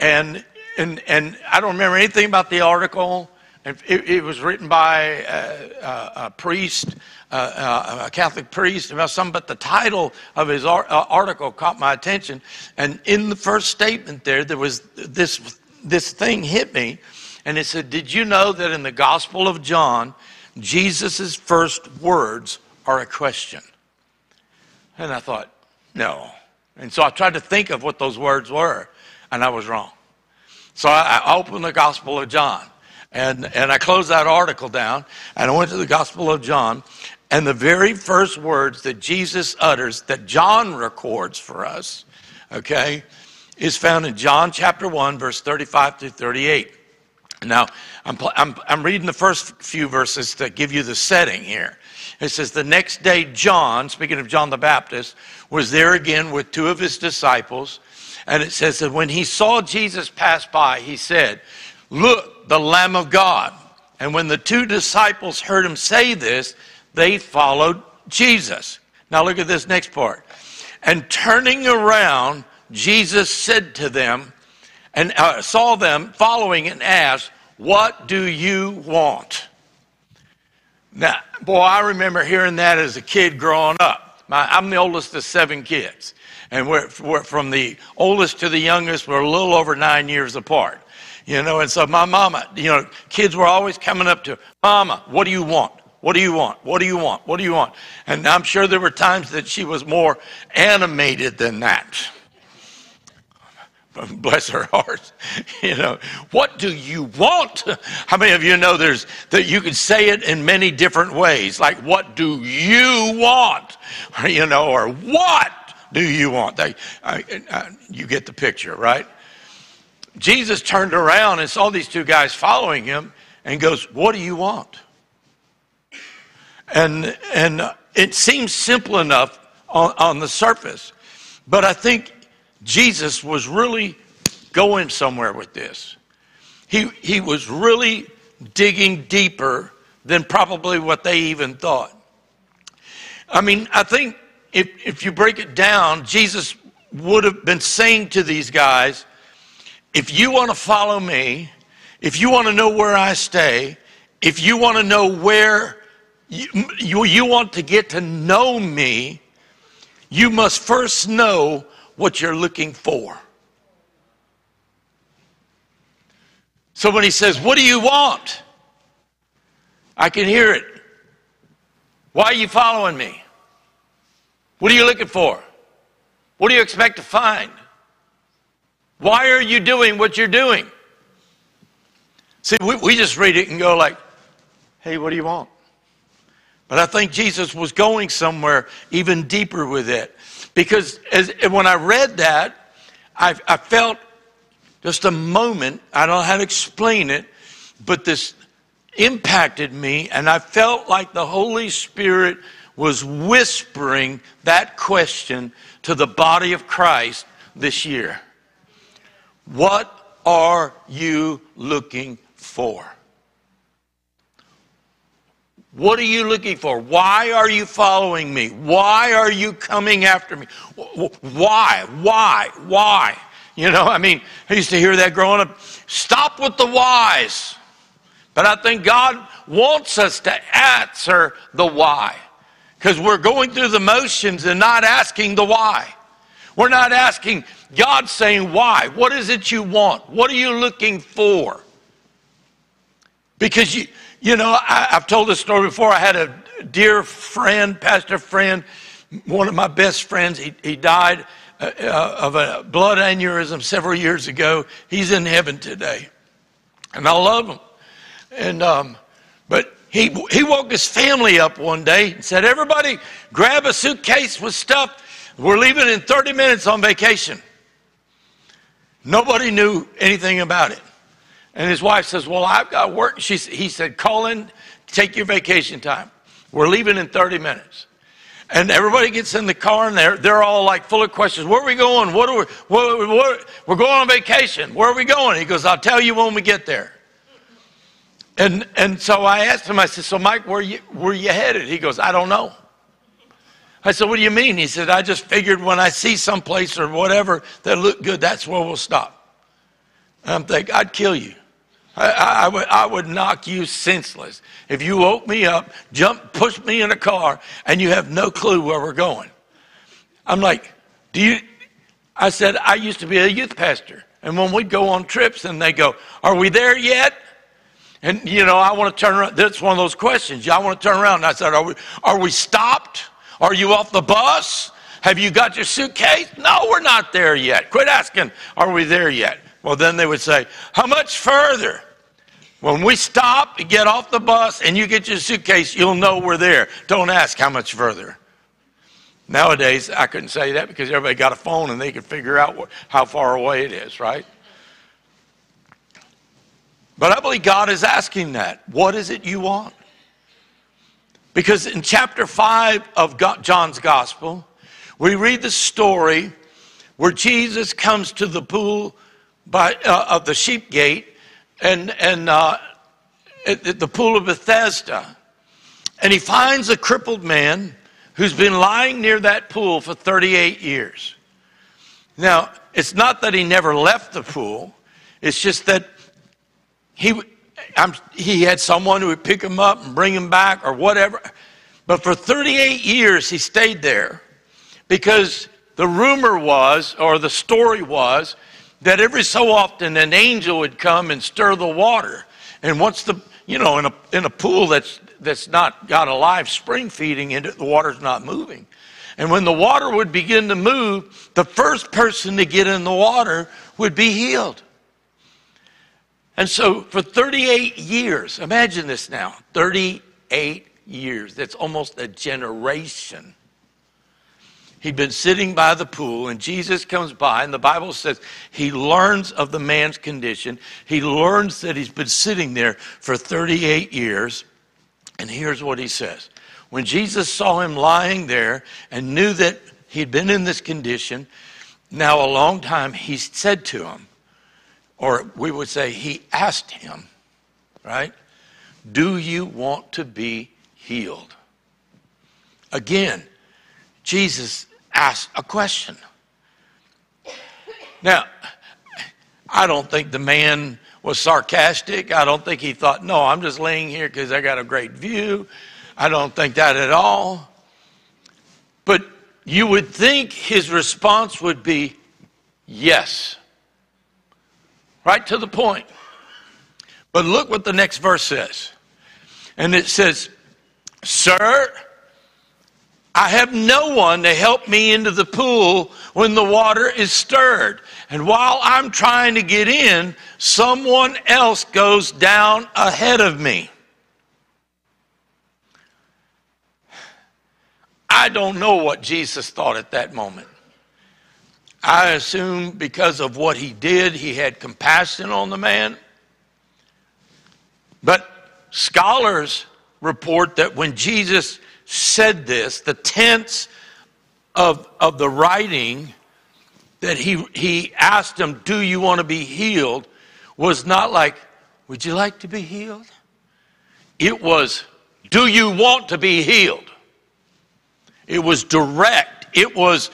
And, and, and I don't remember anything about the article. It, it was written by a, a, priest, a, a, Catholic priest, about something, but the title of his uh, article caught my attention. And in the first statement there, there was this, this thing hit me. And it said, Did you know that in the Gospel of John, Jesus' first words are a question? And I thought, no. And so I tried to think of what those words were, and I was wrong. So I, I opened the Gospel of John, and, and I closed that article down, and I went to the Gospel of John, and the very first words that Jesus utters, that John records for us, okay, is found in John chapter 1, verse 35 through 38. Now, I'm, I'm, I'm reading the first few verses to give you the setting here. It says, The next day, John, speaking of John the Baptist, was there again with two of his disciples. And it says that when he saw Jesus pass by, he said, Look, the Lamb of God. And when the two disciples heard him say this, they followed Jesus. Now look at this next part. And turning around, Jesus said to them, and uh, saw them following and asked, What do you want? Now, boy, I remember hearing that as a kid growing up. My, I'm the oldest of seven kids. And we're, we're, from the oldest to the youngest, we're a little over nine years apart. You know, and so my mama, you know, kids were always coming up to, Mama, what do you want? What do you want? What do you want? What do you want? And I'm sure there were times that she was more animated than that. (laughs) bless her heart. (laughs) You know, what do you want? (laughs) How many of you know there's that you can say it in many different ways? Like, what do you want? You know, or what do you want? They, I, I, uh, you get the picture, right? Jesus turned around and saw these two guys following him and goes, What do you want? And, and it seems simple enough on, on the surface, but I think Jesus was really going somewhere with this. He, he was really digging deeper than probably what they even thought. I mean, I think if, if you break it down, Jesus would have been saying to these guys, if you want to follow me, if you want to know where I stay, if you want to know where you, you, you want to get to know me, you must first know what you're looking for. So when he says, What do you want? I can hear it. Why are you following me? What are you looking for? What do you expect to find? Why are you doing what you're doing? See, we, we just read it and go like, hey, what do you want? But I think Jesus was going somewhere even deeper with it. Because as, when I read that, I, I felt just a moment, I don't know how to explain it, but this impacted me, and I felt like the Holy Spirit was whispering that question to the body of Christ this year. What are you looking for? What are you looking for? Why are you following me? Why are you coming after me? Why? Why? Why? You know, I mean, I used to hear that growing up. Stop with the whys. But I think God wants us to answer the why. Because we're going through the motions and not asking the why. We're not asking, God saying, why? What is it you want? What are you looking for? Because you, you know, I, have told this story before. I had a dear friend, pastor friend, one of my best friends. He, he died uh, uh, of a blood aneurysm several years ago. He's in heaven today. And I love him. And, um, but he, he woke his family up one day and said, Everybody, grab a suitcase with stuff. We're leaving in 30 minutes on vacation. Nobody knew anything about it. And his wife says, Well, I've got work. She, he said, Call in, take your vacation time. We're leaving in 30 minutes. And everybody gets in the car and they're, they're all like full of questions. Where are we going? What are we, what, what, we're going on vacation. Where are we going? He goes, I'll tell you when we get there. And, and so I asked him, I said, So, Mike, where you, where you headed? He goes, I don't know. I said, What do you mean? He said, I just figured when I see someplace or whatever that looked good, that's where we'll stop. And I'm thinking, I'd kill you. I, I, would, I would knock you senseless. If you woke me up, jump, push me in a car, and you have no clue where we're going. I'm like, do you? I said, I used to be a youth pastor. And when we'd go on trips and they go, Are we there yet? And, you know, I want to turn around. That's one of those questions. I want to turn around. And I said, Are we, are we stopped? Are you off the bus? Have you got your suitcase? No, we're not there yet. Quit asking, Are we there yet? Well, then they would say, How much further? When we stop get off the bus and you get your suitcase, you'll know we're there. Don't ask how much further. Nowadays, I couldn't say that because everybody got a phone and they can figure out how far away it is, right? But I believe God is asking that. What is it you want? Because in chapter 5 of John's Gospel, we read the story where Jesus comes to the pool by, uh, of the sheep gate and, and uh, the pool of Bethesda. And he finds a crippled man who's been lying near that pool for 38 years. Now, it's not that he never left the pool, it's just that he, I'm, he had someone who would pick him up and bring him back or whatever. But for 38 years, he stayed there because the rumor was, or the story was, that every so often an angel would come and stir the water. And once the, you know, in a, in a pool that's, that's not got a live spring feeding in it, the water's not moving. And when the water would begin to move, the first person to get in the water would be healed. And so for 38 years, imagine this now 38 years, that's almost a generation. He'd been sitting by the pool, and Jesus comes by, and the Bible says he learns of the man's condition. He learns that he's been sitting there for 38 years. And here's what he says When Jesus saw him lying there and knew that he'd been in this condition now a long time, he said to him, or we would say he asked him, right? Do you want to be healed? Again, Jesus asked a question. Now, I don't think the man was sarcastic. I don't think he thought, no, I'm just laying here because I got a great view. I don't think that at all. But you would think his response would be, yes. Right to the point. But look what the next verse says. And it says, Sir, I have no one to help me into the pool when the water is stirred. And while I'm trying to get in, someone else goes down ahead of me. I don't know what Jesus thought at that moment. I assume because of what he did, he had compassion on the man. But scholars report that when Jesus said this, the tense of, of the writing that he, he asked him, Do you want to be healed? was not like, Would you like to be healed? It was, Do you want to be healed? It was direct. It was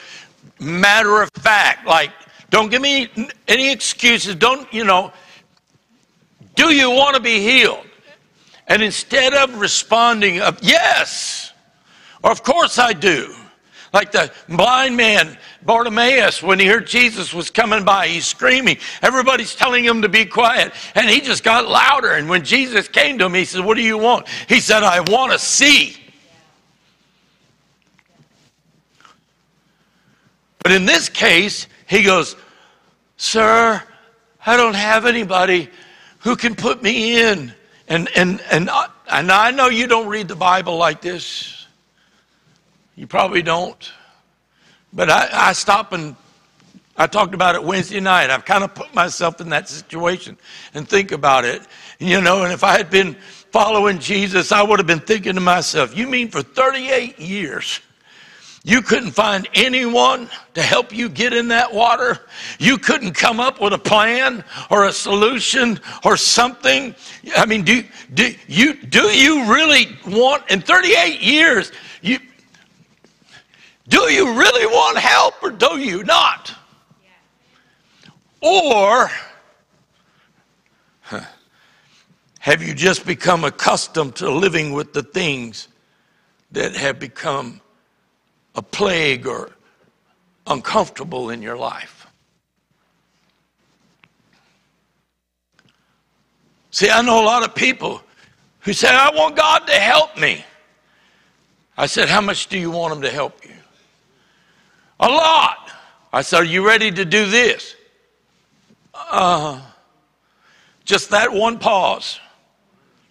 matter of fact. Like, don't give me any excuses. Don't, you know, do you want to be healed? And instead of responding of yes, of course I do, like the blind man Bartimaeus, when he heard Jesus was coming by, he's screaming. Everybody's telling him to be quiet. And he just got louder. And when Jesus came to him, he said, What do you want? He said, I want to see. But in this case, he goes, Sir, I don't have anybody who can put me in. And, and, and, I, and I know you don't read the Bible like this. You probably don't. But I, I stop and I talked about it Wednesday night. I've kind of put myself in that situation and think about it. You know, and if I had been following Jesus, I would have been thinking to myself, you mean for 38 years? You couldn't find anyone to help you get in that water. You couldn't come up with a plan or a solution or something. I mean, do, do, you, do you really want, in 38 years, you, do you really want help or do you not? Or have you just become accustomed to living with the things that have become a plague or uncomfortable in your life. See, I know a lot of people who say, I want God to help me. I said, How much do you want Him to help you? A lot. I said, Are you ready to do this? Uh, just that one pause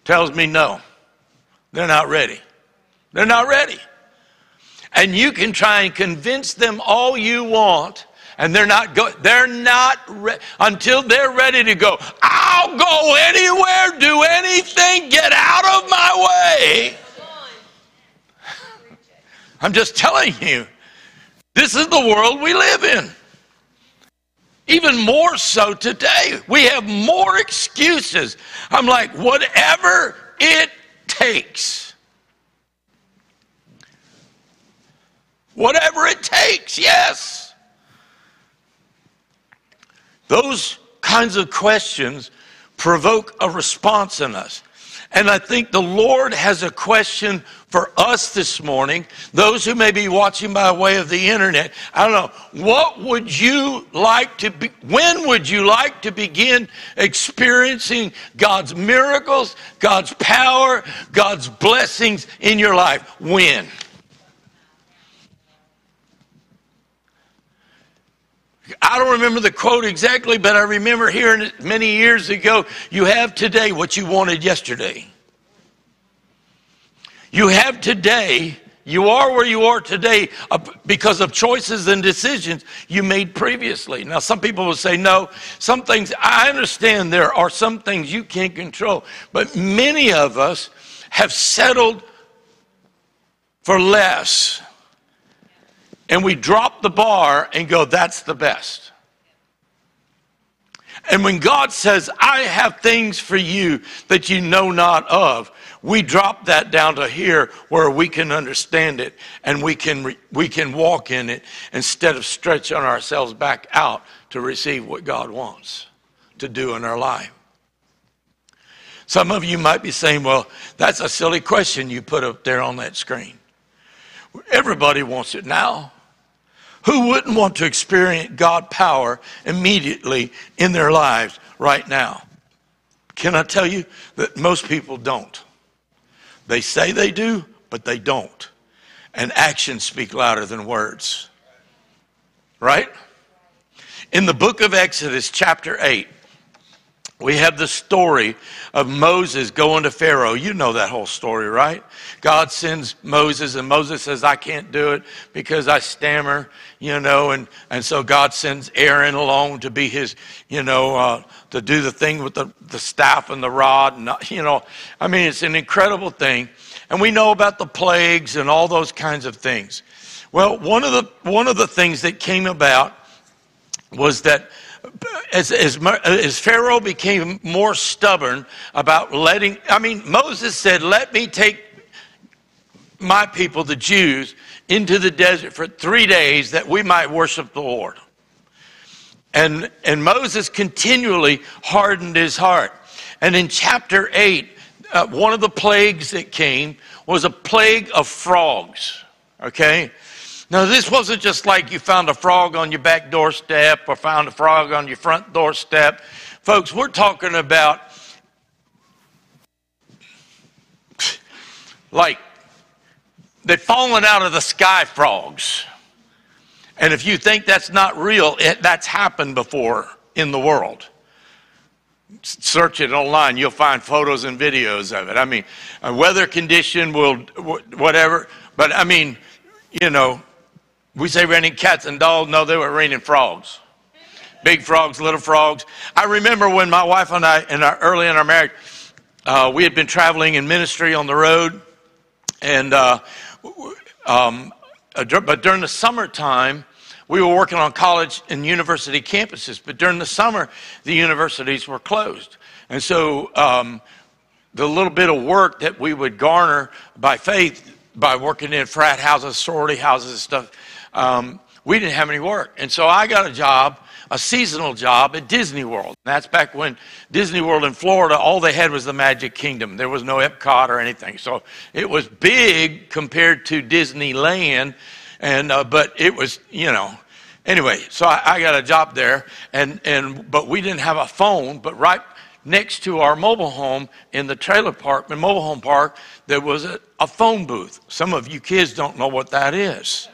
tells me no. They're not ready. They're not ready. And you can try and convince them all you want, and they're not go, they're not re- until they're ready to go. I'll go anywhere, do anything, get out of my way. I'm just telling you, this is the world we live in. Even more so today. We have more excuses. I'm like, whatever it takes. Whatever it takes, yes. Those kinds of questions provoke a response in us. And I think the Lord has a question for us this morning, those who may be watching by way of the internet. I don't know, what would you like to be, when would you like to begin experiencing God's miracles, God's power, God's blessings in your life? When? I don't remember the quote exactly, but I remember hearing it many years ago. You have today what you wanted yesterday. You have today, you are where you are today uh, because of choices and decisions you made previously. Now, some people will say, no, some things, I understand there are some things you can't control, but many of us have settled for less and we drop the bar and go, that's the best. And when God says, I have things for you that you know not of, we drop that down to here where we can understand it and we can, we can walk in it instead of stretching ourselves back out to receive what God wants to do in our life. Some of you might be saying, well, that's a silly question you put up there on that screen. Everybody wants it now. Who wouldn't want to experience God power immediately in their lives right now? Can I tell you that most people don't? They say they do, but they don't. and actions speak louder than words. Right? In the book of Exodus, chapter 8, we have the story of Moses going to Pharaoh. You know that whole story, right? God sends Moses, and Moses says, I can't do it because I stammer, you know, and, and so God sends Aaron along to be his, you know, uh, to do the thing with the, the staff and the rod. And, you know, I mean, it's an incredible thing. And we know about the plagues and all those kinds of things. Well, one of the, one of the things that came about was that as, as, as, Pharaoh became more stubborn about letting, I mean, Moses said, Let me take my people, the Jews, into the desert for three days that we might worship the Lord. And, and Moses continually hardened his heart. And in chapter 8, uh, one of the plagues that came was a plague of frogs. Okay? Now, this wasn't just like you found a frog on your back doorstep or found a frog on your front doorstep. Folks, we're talking about like they've fallen out of the sky frogs. And if you think that's not real, it, that's happened before in the world. Search it online, you'll find photos and videos of it. I mean, a weather condition will, whatever, but I mean, you know, we say raining cats and dogs. No, they were raining frogs. Big frogs, little frogs. I remember when my wife and I, in our, early in our marriage, uh, we had been traveling in ministry on the road, and uh, um, uh, but during the summertime, we were working on college and university campuses. But during the summer, the universities were closed, and so um, the little bit of work that we would garner by faith by working in frat houses, sorority houses, and stuff um, we didn't have any work. And so I got a job, a seasonal job at Disney World. That's back when Disney World in Florida, all they had was the Magic Kingdom. There was no Epcot or anything. So it was big compared to Disneyland. And, uh, but it was, you know, anyway, so I, I, got a job there. And, and, but we didn't have a phone, but right next to our mobile home in the trailer park, the mobile home park, there was a, a phone booth. Some of you kids don't know what that is.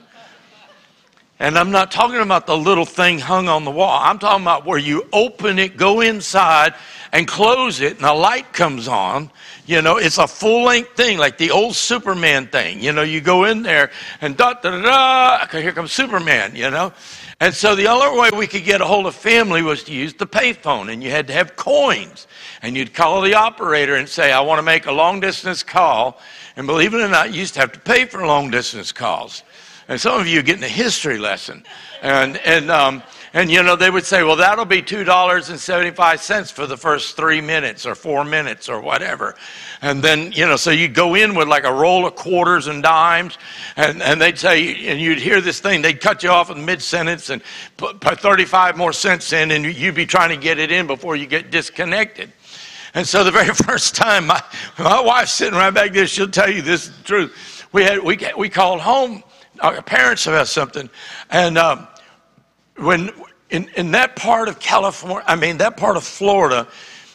And I'm not talking about the little thing hung on the wall. I'm talking about where you open it, go inside, and close it, and a light comes on. You know, it's a full length thing, like the old Superman thing. You know, you go in there and da da da da, here comes Superman, you know. And so the only way we could get a hold of family was to use the payphone, and you had to have coins. And you'd call the operator and say, I want to make a long distance call. And believe it or not, you used to have to pay for long distance calls. And some of you are getting a history lesson. And, and, um, and you know, they would say, well, that'll be $2.75 for the first three minutes or four minutes or whatever. And then, you know, so you go in with like a roll of quarters and dimes, and, and they'd say, and you'd hear this thing, they'd cut you off in mid sentence and put, put 35 more cents in, and you'd be trying to get it in before you get disconnected. And so the very (laughs) first time, my, my wife's sitting right back there, she'll tell you this truth. We, had, we, we called home our parents about something. And um, when in, in that part of California, I mean, that part of Florida,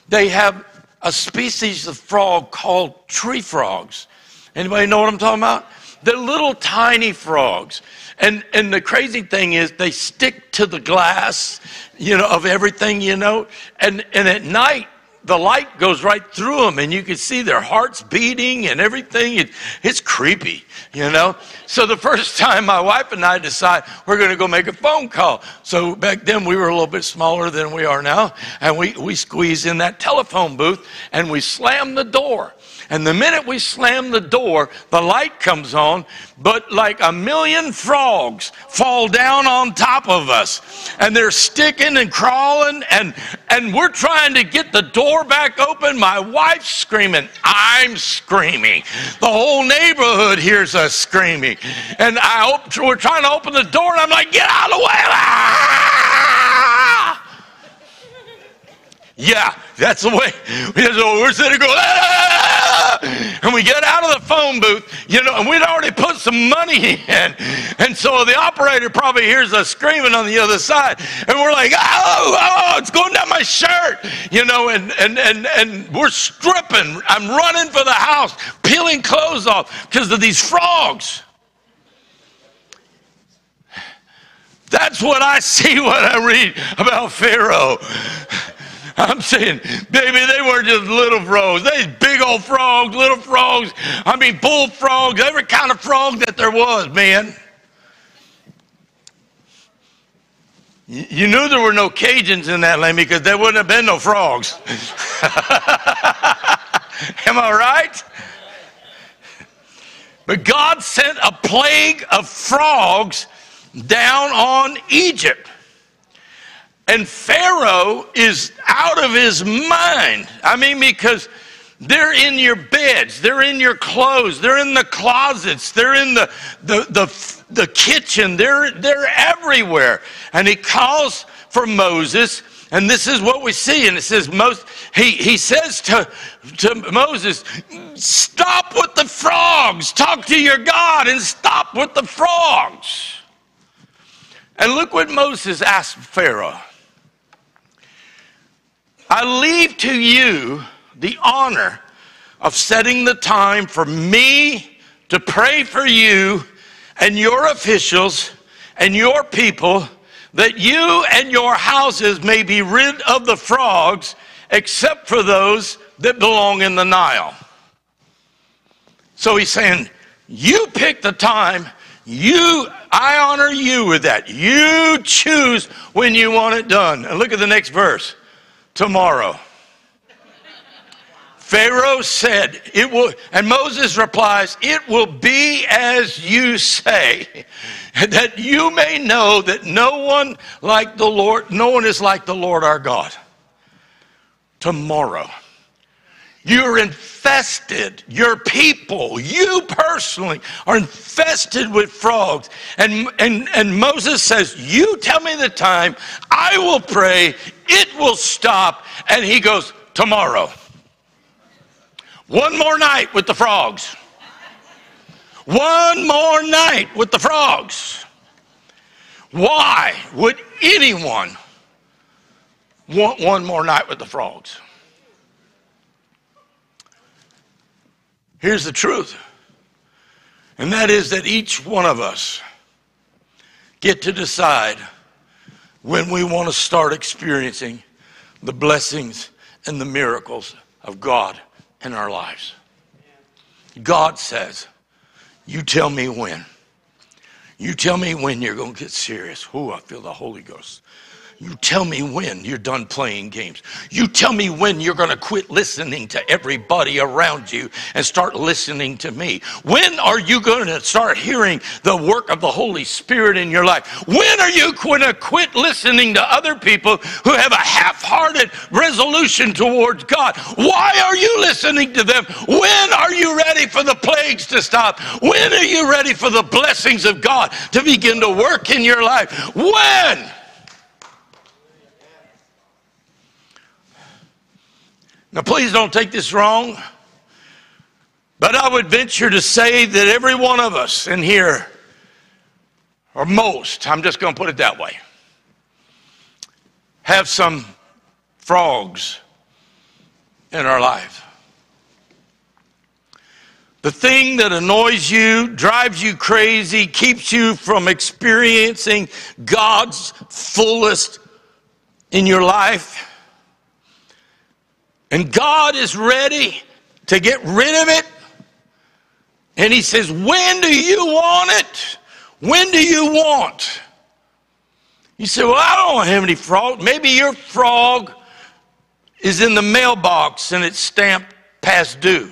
they have a species of frog called tree frogs. Anybody know what I'm talking about? They're little tiny frogs. And, and the crazy thing is they stick to the glass, you know, of everything, you know. And, and at night, the light goes right through them and you can see their hearts beating and everything. It, it's creepy, you know? So the first (laughs) time my wife and I decide we're going to go make a phone call. So back then we were a little bit smaller than we are now. And we, we squeeze in that telephone booth and we slam the door. And the minute we slam the door, the light comes on, but like a million frogs fall down on top of us. And they're sticking and crawling, and, and we're trying to get the door back open. My wife's screaming. I'm screaming. The whole neighborhood hears us screaming. And I op- we're trying to open the door, and I'm like, get out of the way. Ah! Yeah, that's the way. (laughs) We're sitting going, ah! (laughs) and we get out of the phone booth, you know, and we'd already put some money (laughs) in. And so the operator probably hears us screaming on the other side. And we're like, oh, oh, it's going down my shirt, you know, and, and, and, and we're stripping. I'm running for the house, peeling clothes off because of these frogs. That's what I (laughs) see when I read about Pharaoh. (laughs) I'm saying, baby, they weren't just little frogs. They big old frogs, little frogs. I mean, bullfrogs, every kind of frog that there was, man. You knew there were no Cajuns in that land because there wouldn't have been no frogs. (laughs) Am I right? But God sent a plague of frogs down on Egypt. And Pharaoh is out of his mind. I mean, because they're in your beds, they're in your clothes, they're in the closets, they're in the, the, the, the kitchen, they're, they're everywhere. And he calls for Moses, and this is what we see. And it says, most, he, he says to, to Moses, Stop with the frogs, talk to your God, and stop with the frogs. And look what Moses asked Pharaoh. I leave to you the honor of setting the time for me to pray for you and your officials and your people that you and your houses may be rid of the frogs except for those that belong in the Nile. So he's saying, You pick the time, you I honor you with that. You choose when you want it done. And look at the next verse tomorrow. Pharaoh said, It will, and Moses replies, It will be as you say, (laughs) that you may know that no one like the Lord, no one is like the Lord our God. Tomorrow. You're infested. Your people, you personally, are infested with frogs. And, and, and Moses says, You tell me the time, I will pray, it will stop. And he goes, Tomorrow. One more night with the frogs. One more night with the frogs. Why would anyone want one more night with the frogs? Here's the truth, and that is that each one of us get to decide when we want to start experiencing the blessings and the miracles of God in our lives. God says, You tell me when. You tell me when you're going to get serious. Oh, I feel the Holy Ghost. You tell me when you're done playing games. You tell me when you're going to quit listening to everybody around you and start listening to me. When are you going to start hearing the work of the Holy Spirit in your life? When are you going to quit listening to other people who have a half hearted resolution towards God? Why are you listening to them? When are you ready for the plagues to stop? When are you ready for the blessings of God to begin to work in your life? When? Now, please don't take this wrong, but I would venture to say that every one of us in here, or most, I'm just going to put it that way, have some frogs in our life. The thing that annoys you, drives you crazy, keeps you from experiencing God's fullest in your life and God is ready to get rid of it. And He says, When do you want it? When do you want? You say, Well, I don't have any frog. Maybe your frog is in the mailbox and it's stamped past due.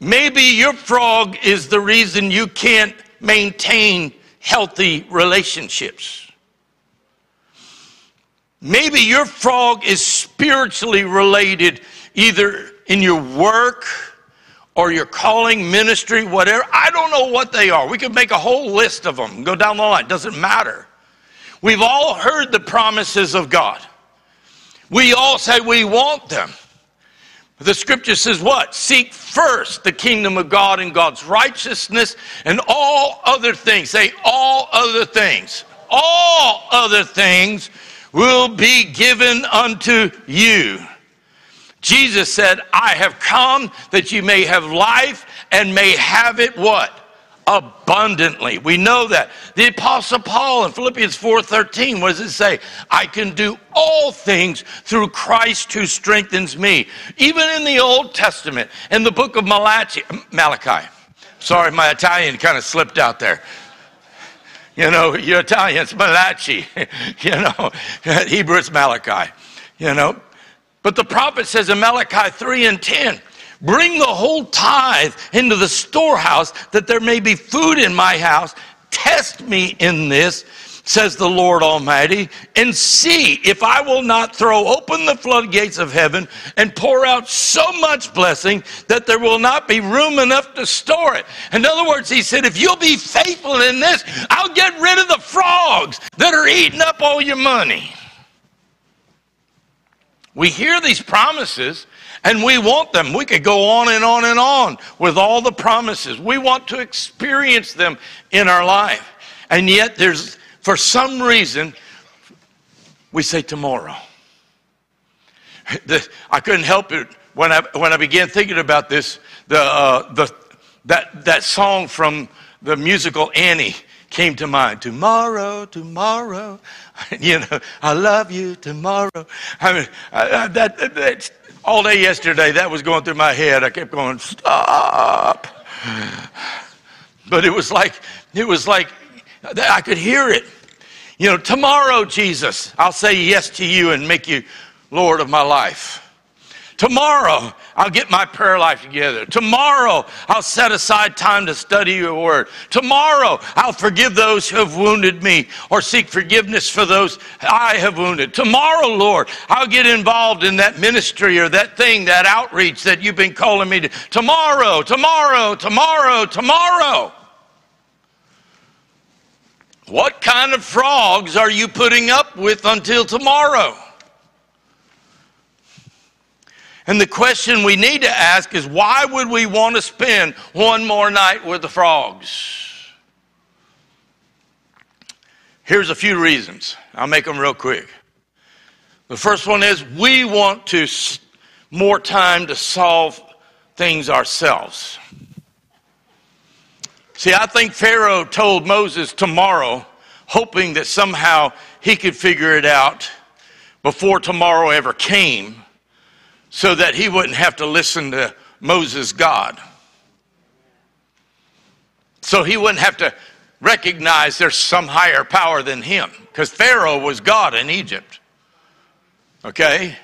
Maybe your frog is the reason you can't maintain healthy relationships. Maybe your frog is spiritually related, either in your work or your calling, ministry, whatever. I don't know what they are. We could make a whole list of them, go down the line. Doesn't matter. We've all heard the promises of God. We all say we want them. The scripture says what? Seek first the kingdom of God and God's righteousness and all other things. Say all other things. All other things will be given unto you. Jesus said, I have come that you may have life and may have it what? abundantly. We know that. The apostle Paul in Philippians 4:13 what does it say? I can do all things through Christ who strengthens me. Even in the Old Testament, in the book of Malachi, Malachi. Sorry, my Italian kind of slipped out there. You know, you're Italian, it's Malachi. (laughs) you know, (laughs) Hebrew, it's Malachi. You know, but the prophet says in Malachi 3 and 10, Bring the whole tithe into the storehouse that there may be food in my house. Test me in this, says the Lord Almighty, and see if I will not throw open the floodgates of heaven and pour out so much blessing that there will not be room enough to store it. In other words, he said, if you'll be faithful in this, I'll get rid of the frogs that are eating up all your money. We hear these promises and we want them. We could go on and on and on with all the promises. We want to experience them in our life. And yet, there's, for some reason, we say tomorrow. The, I couldn't help it when I, when I began thinking about this. The, uh, the, that, that song from the musical Annie came to mind. Tomorrow, tomorrow, (laughs) you know, I love you tomorrow. I mean, I, I, that, that, all day yesterday, that was going through my head. I kept going, stop. (sighs) But it was like, it was like, I could hear it. You know, tomorrow, Jesus, I'll say yes to you and make you Lord of my life. Tomorrow, I'll get my prayer life together. Tomorrow, I'll set aside time to study your word. Tomorrow, I'll forgive those who have wounded me or seek forgiveness for those I have wounded. Tomorrow, Lord, I'll get involved in that ministry or that thing, that outreach that you've been calling me to. Tomorrow, tomorrow, tomorrow, tomorrow. What kind of frogs are you putting up with until tomorrow? And the question we need to ask is why would we want to spend one more night with the frogs? Here's a few reasons. I'll make them real quick. The first one is we want to more time to solve things ourselves. See, I think Pharaoh told Moses tomorrow, hoping that somehow he could figure it out before tomorrow ever came so that he wouldn't have to listen to Moses' God. So he wouldn't have to recognize there's some higher power than him because Pharaoh was God in Egypt. Okay?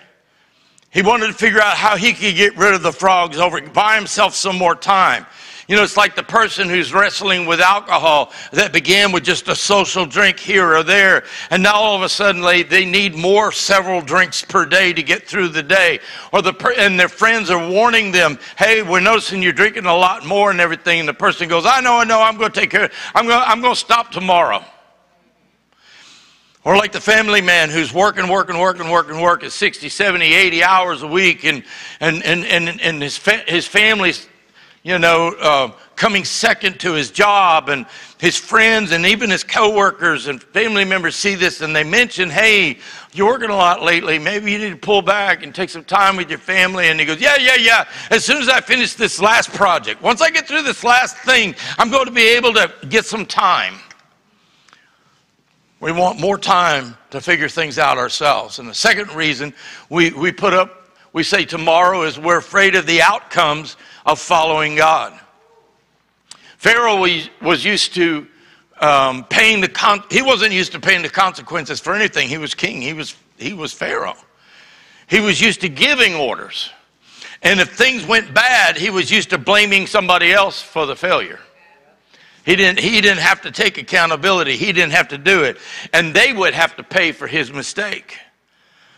He wanted to figure out how he could get rid of the frogs over, buy himself some more time. You know, it's like the person who's wrestling with alcohol that began with just a social drink here or there, and now all of a sudden they, they need more several drinks per day to get through the day. Or the and their friends are warning them, "Hey, we're noticing you're drinking a lot more and everything." And the person goes, "I know, I know. I'm going to take care. I'm going. I'm going to stop tomorrow." Or like the family man who's working, working, working, working, working 60, 70, 80 hours a week, and, and, and, and, and his, fa- his family's you know, uh, coming second to his job, and his friends and even his coworkers and family members see this and they mention, "Hey, you're working a lot lately. Maybe you need to pull back and take some time with your family." And he goes, "Yeah, yeah, yeah. As soon as I finish this last project, once I get through this last thing, I'm going to be able to get some time." We want more time to figure things out ourselves. And the second reason we, we put up, we say tomorrow is we're afraid of the outcomes of following God. Pharaoh was used to um, paying the con- he wasn't used to paying the consequences for anything. He was king. He was he was Pharaoh. He was used to giving orders, and if things went bad, he was used to blaming somebody else for the failure. He didn't, he didn't have to take accountability. He didn't have to do it. And they would have to pay for his mistake.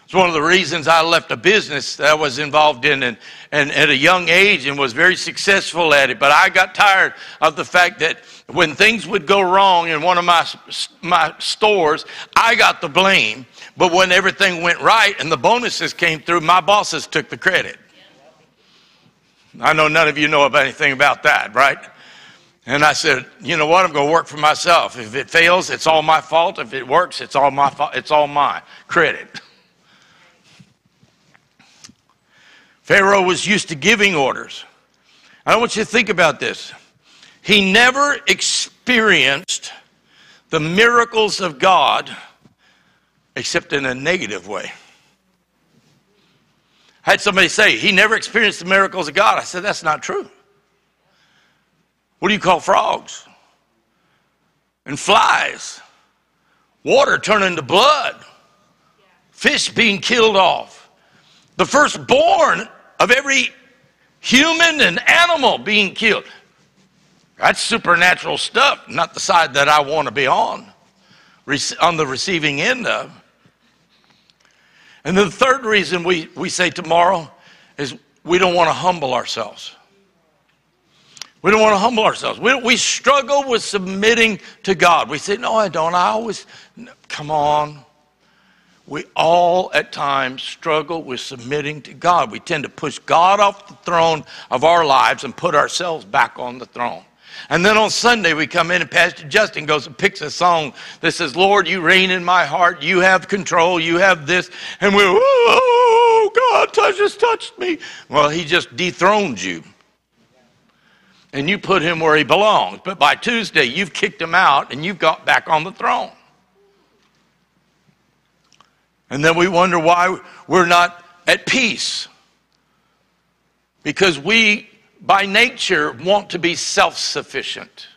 It's one of the reasons I left a business that I was involved in and, and at a young age and was very successful at it. But I got tired of the fact that when things would go wrong in one of my, my stores, I got the blame. But when everything went right and the bonuses came through, my bosses took the credit. I know none of you know anything about that, right? And I said, you know what? I'm going to work for myself. If it fails, it's all my fault. If it works, it's all my fault. It's all my credit. (laughs) Pharaoh was used to giving orders. I want you to think about this. He never experienced the miracles of God except in a negative way. I had somebody say, he never experienced the miracles of God. I said, that's not true. What do you call frogs? And flies? Water turning to blood? Fish being killed off? The firstborn of every human and animal being killed. That's supernatural stuff, not the side that I want to be on, on the receiving end of. And the third reason we, we say tomorrow is we don't want to humble ourselves. We don't want to humble ourselves. We, we struggle with submitting to God. We say, No, I don't. I always, come on. We all at times struggle with submitting to God. We tend to push God off the throne of our lives and put ourselves back on the throne. And then on Sunday, we come in and Pastor Justin goes and picks a song that says, Lord, you reign in my heart. You have control. You have this. And we're, oh, God just touched me. Well, he just dethroned you. And you put him where he belongs. But by Tuesday, you've kicked him out and you've got back on the throne. And then we wonder why we're not at peace. Because we by nature, want to be self sufficient.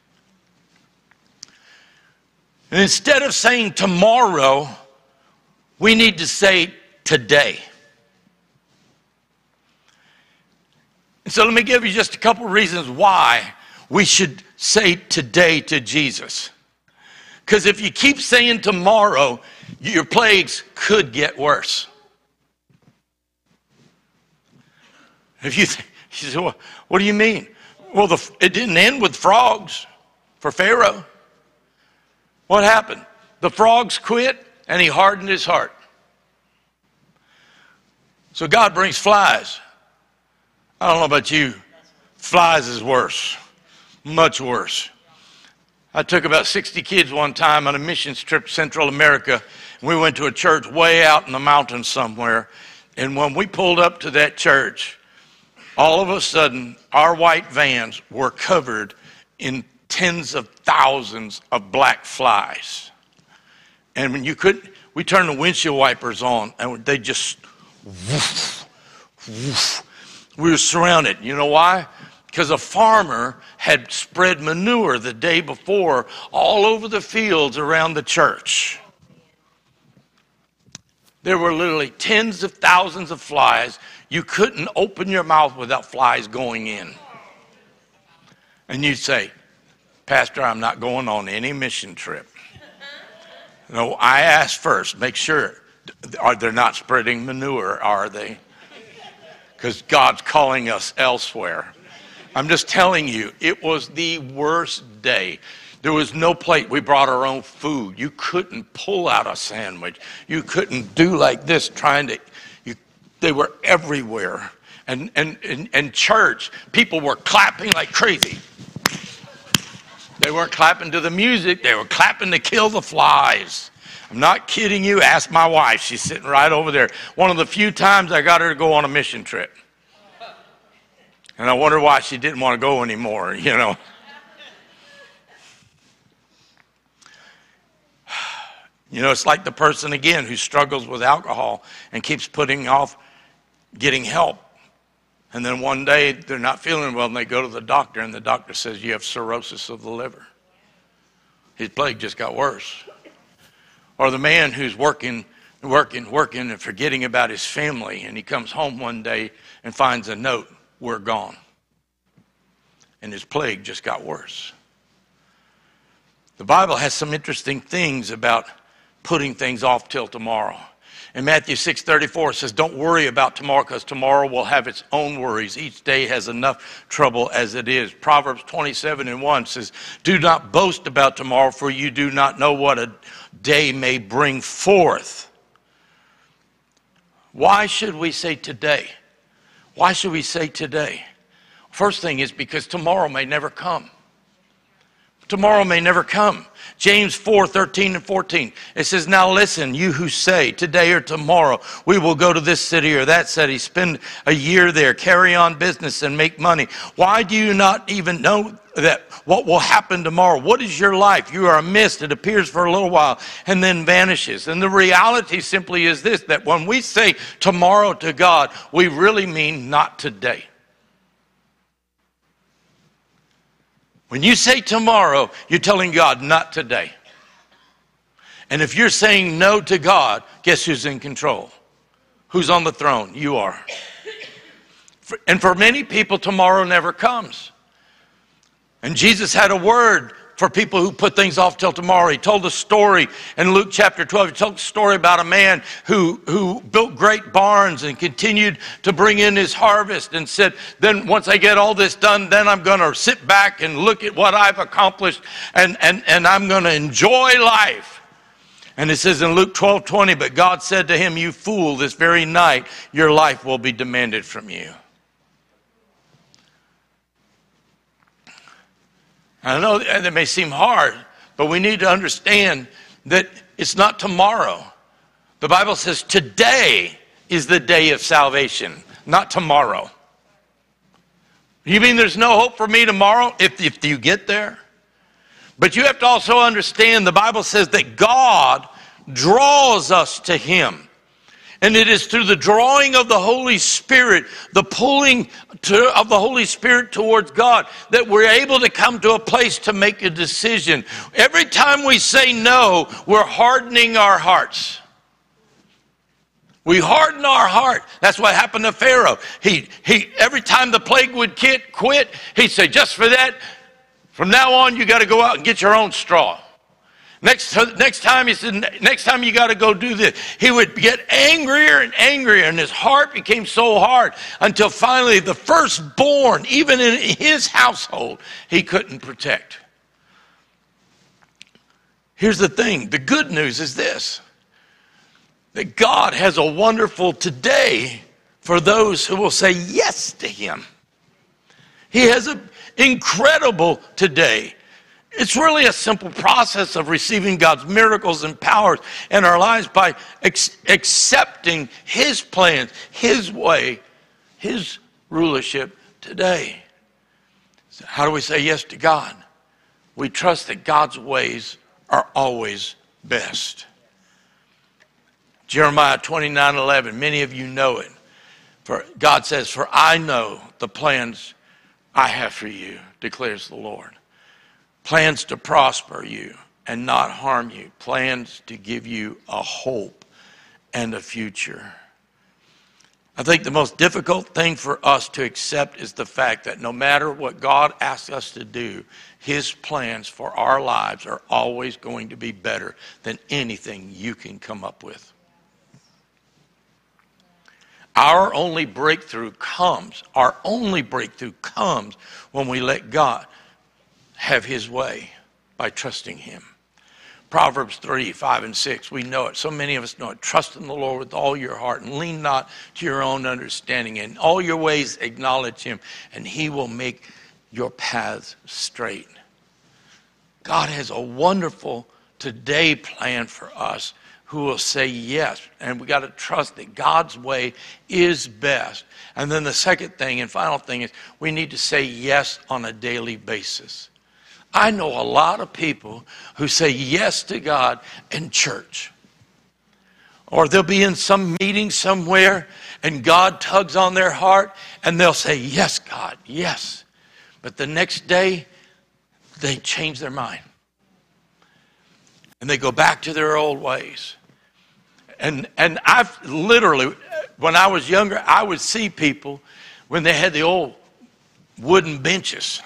And instead of saying tomorrow, we need to say today. And so let me give you just a couple reasons why we should say today to Jesus. Because if you keep saying tomorrow, your plagues could get worse. If you think, she said, well, What do you mean? Well, the, it didn't end with frogs for Pharaoh. What happened? The frogs quit and he hardened his heart. So God brings flies. I don't know about you. Flies is worse, much worse. I took about 60 kids one time on a mission trip to Central America. We went to a church way out in the mountains somewhere. And when we pulled up to that church, all of a sudden, our white vans were covered in tens of thousands of black flies. And when you couldn't, we turned the windshield wipers on and they just, woof, woof. we were surrounded. You know why? Because a farmer had spread manure the day before all over the fields around the church. There were literally tens of thousands of flies you couldn't open your mouth without flies going in. And you'd say, Pastor, I'm not going on any mission trip. No, I asked first, make sure. Are they not spreading manure, are they? Because God's calling us elsewhere. I'm just telling you, it was the worst day. There was no plate. We brought our own food. You couldn't pull out a sandwich. You couldn't do like this trying to they were everywhere. And, and, and, and church, people were clapping like crazy. They weren't clapping to the music, they were clapping to kill the flies. I'm not kidding you. Ask my wife. She's sitting right over there. One of the few times I got her to go on a mission trip. And I wonder why she didn't want to go anymore, (laughs) you know. (sighs) You know, it's like the person again who struggles with alcohol and keeps putting off getting help. And then one day they're not feeling well and they go to the doctor, and the doctor says, You have cirrhosis of the liver. His plague just got worse. Or the man who's working, working, working, and forgetting about his family, and he comes home one day and finds a note, We're gone. And his plague just got worse. The Bible has some interesting things about putting things off till tomorrow. In Matthew 6:34 says, "Don't worry about tomorrow because tomorrow will have its own worries. Each day has enough trouble as it is." Proverbs 27 and 1 says, "Do not boast about tomorrow, for you do not know what a day may bring forth." Why should we say today? Why should we say today? First thing is because tomorrow may never come. tomorrow may never come. James 4 13 and 14. It says, Now listen, you who say, today or tomorrow, we will go to this city or that city, spend a year there, carry on business, and make money. Why do you not even know that what will happen tomorrow? What is your life? You are a mist. It appears for a little while and then vanishes. And the reality simply is this that when we say tomorrow to God, we really mean not today. When you say tomorrow, you're telling God, not today. And if you're saying no to God, guess who's in control? Who's on the throne? You are. And for many people, tomorrow never comes. And Jesus had a word for people who put things off till tomorrow. He told a story in Luke chapter 12. He told a story about a man who, who built great barns and continued to bring in his harvest and said, Then once I get all this done, then I'm going to sit back and look at what I've accomplished and, and, and I'm going to enjoy life. And it says in Luke 12 20, but God said to him, You fool, this very night your life will be demanded from you. I know that may seem hard, but we need to understand that it's not tomorrow. The Bible says today is the day of salvation, not tomorrow. You mean there's no hope for me tomorrow if, if you get there? But you have to also understand the Bible says that God draws us to Him. And it is through the drawing of the Holy Spirit, the pulling to, of the Holy Spirit towards God, that we're able to come to a place to make a decision. Every time we say no, we're hardening our hearts. We harden our heart. That's what happened to Pharaoh. He, he, every time the plague would quit, he'd say, just for that, from now on, you got to go out and get your own straw. Next, next time he said, next time you got to go do this. He would get angrier and angrier, and his heart became so hard until finally the firstborn, even in his household, he couldn't protect. Here's the thing the good news is this that God has a wonderful today for those who will say yes to him. He has an incredible today it's really a simple process of receiving God's miracles and powers in our lives by ex- accepting His plans, His way, His rulership today. So how do we say yes to God? We trust that God's ways are always best. Jeremiah 29 11, many of you know it. For God says, For I know the plans I have for you, declares the Lord plans to prosper you and not harm you, plans to give you a hope and a future. I think the most difficult thing for us to accept is the fact that no matter what God asks us to do, His plans for our lives are always going to be better than anything you can come up with. Our only breakthrough comes, our only breakthrough comes when we let God have his way by trusting him. Proverbs 3, 5, and 6, we know it. So many of us know it. Trust in the Lord with all your heart and lean not to your own understanding. In all your ways, acknowledge him, and he will make your paths straight. God has a wonderful today plan for us who will say yes. And we got to trust that God's way is best. And then the second thing and final thing is we need to say yes on a daily basis. I know a lot of people who say yes to God in church. Or they'll be in some meeting somewhere and God tugs on their heart and they'll say, Yes, God, yes. But the next day, they change their mind. And they go back to their old ways. And, and I've literally, when I was younger, I would see people when they had the old wooden benches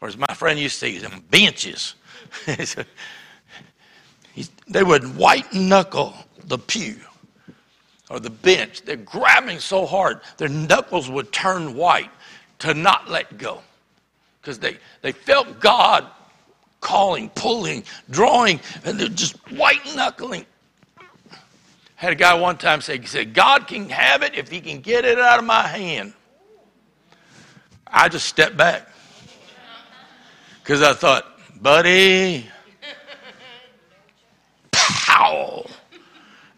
or as my friend used to say, them benches. (laughs) they would white knuckle the pew or the bench. They're grabbing so hard, their knuckles would turn white to not let go because they, they felt God calling, pulling, drawing, and they're just white knuckling. Had a guy one time say, he said, God can have it if he can get it out of my hand. I just stepped back because I thought, buddy. Pow!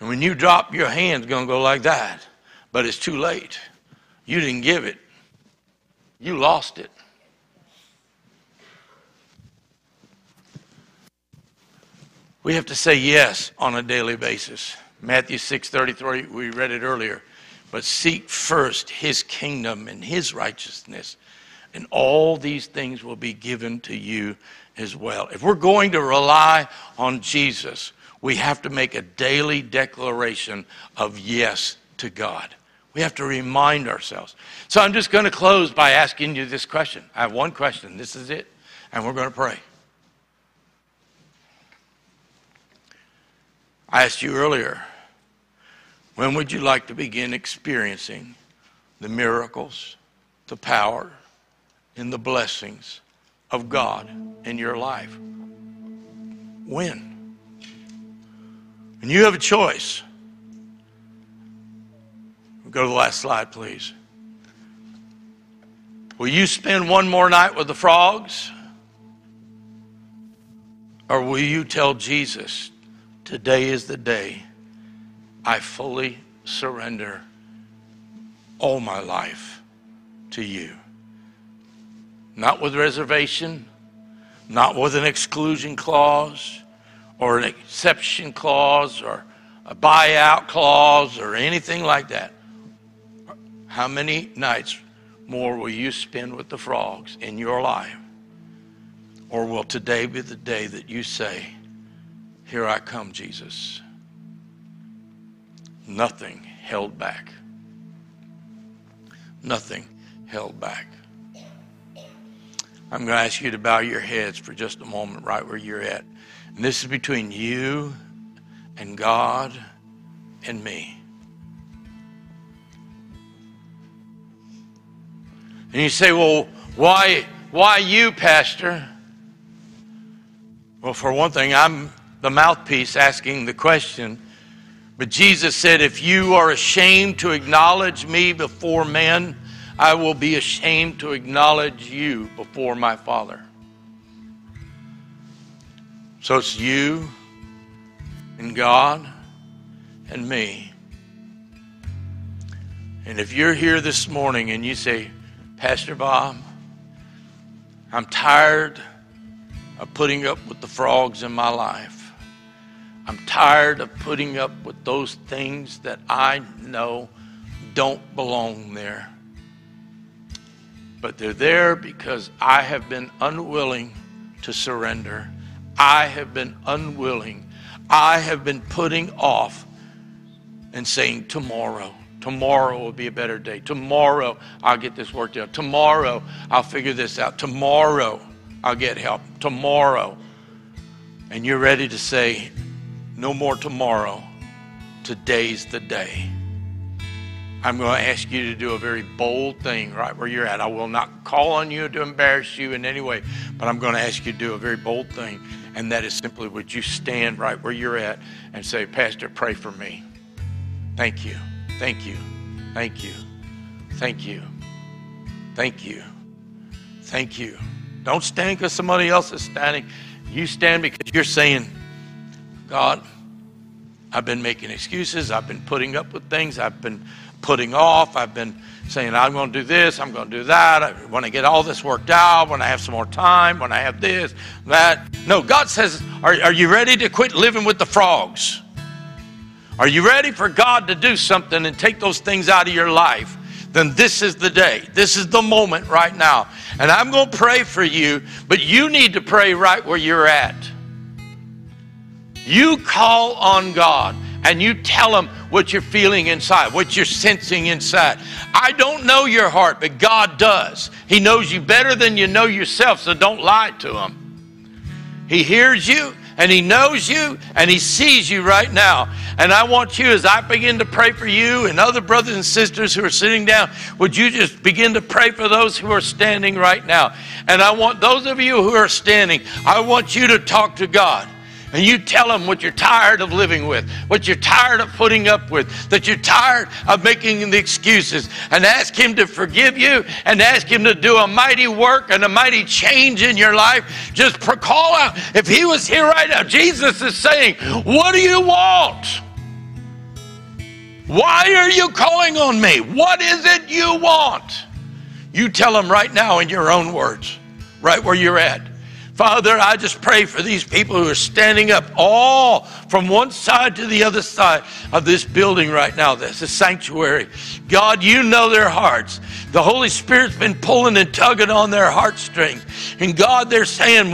And when you drop, your hand's going to go like that. But it's too late. You didn't give it, you lost it. We have to say yes on a daily basis. Matthew 6:33 we read it earlier. But seek first his kingdom and his righteousness and all these things will be given to you as well. If we're going to rely on Jesus, we have to make a daily declaration of yes to God. We have to remind ourselves. So I'm just going to close by asking you this question. I have one question. This is it. And we're going to pray. I asked you earlier, when would you like to begin experiencing the miracles, the power, and the blessings of God in your life? When? And you have a choice. Go to the last slide, please. Will you spend one more night with the frogs? Or will you tell Jesus, today is the day I fully surrender all my life to you? Not with reservation, not with an exclusion clause or an exception clause or a buyout clause or anything like that. How many nights more will you spend with the frogs in your life? Or will today be the day that you say, Here I come, Jesus? Nothing held back. Nothing held back. I'm going to ask you to bow your heads for just a moment, right where you're at. And this is between you and God and me. And you say, well, why, why you, Pastor? Well, for one thing, I'm the mouthpiece asking the question. But Jesus said, if you are ashamed to acknowledge me before men, I will be ashamed to acknowledge you before my Father. So it's you and God and me. And if you're here this morning and you say, Pastor Bob, I'm tired of putting up with the frogs in my life. I'm tired of putting up with those things that I know don't belong there. But they're there because I have been unwilling to surrender. I have been unwilling. I have been putting off and saying tomorrow. Tomorrow will be a better day. Tomorrow I'll get this worked out. Tomorrow I'll figure this out. Tomorrow I'll get help. Tomorrow. And you're ready to say, no more tomorrow. Today's the day. I'm going to ask you to do a very bold thing right where you're at. I will not call on you to embarrass you in any way, but I'm going to ask you to do a very bold thing. And that is simply would you stand right where you're at and say, Pastor, pray for me. Thank you. Thank you. Thank you. Thank you. Thank you. Thank you. Don't stand because somebody else is standing. You stand because you're saying, God, I've been making excuses. I've been putting up with things. I've been putting off. I've been saying, I'm going to do this. I'm going to do that. When I get all this worked out. When I have some more time. When I have this, that. No, God says, are, are you ready to quit living with the frogs? Are you ready for God to do something and take those things out of your life? Then this is the day. This is the moment right now. And I'm going to pray for you, but you need to pray right where you're at. You call on God and you tell him what you're feeling inside, what you're sensing inside. I don't know your heart, but God does. He knows you better than you know yourself, so don't lie to him. He hears you and He knows you and He sees you right now. And I want you, as I begin to pray for you and other brothers and sisters who are sitting down, would you just begin to pray for those who are standing right now? And I want those of you who are standing, I want you to talk to God. And you tell him what you're tired of living with, what you're tired of putting up with, that you're tired of making the excuses, and ask him to forgive you and ask him to do a mighty work and a mighty change in your life, just call out. If he was here right now, Jesus is saying, What do you want? Why are you calling on me? What is it you want? You tell him right now in your own words, right where you're at. Father, I just pray for these people who are standing up all from one side to the other side of this building right now, this, this sanctuary. God, you know their hearts. The Holy Spirit's been pulling and tugging on their heartstrings. And God, they're saying,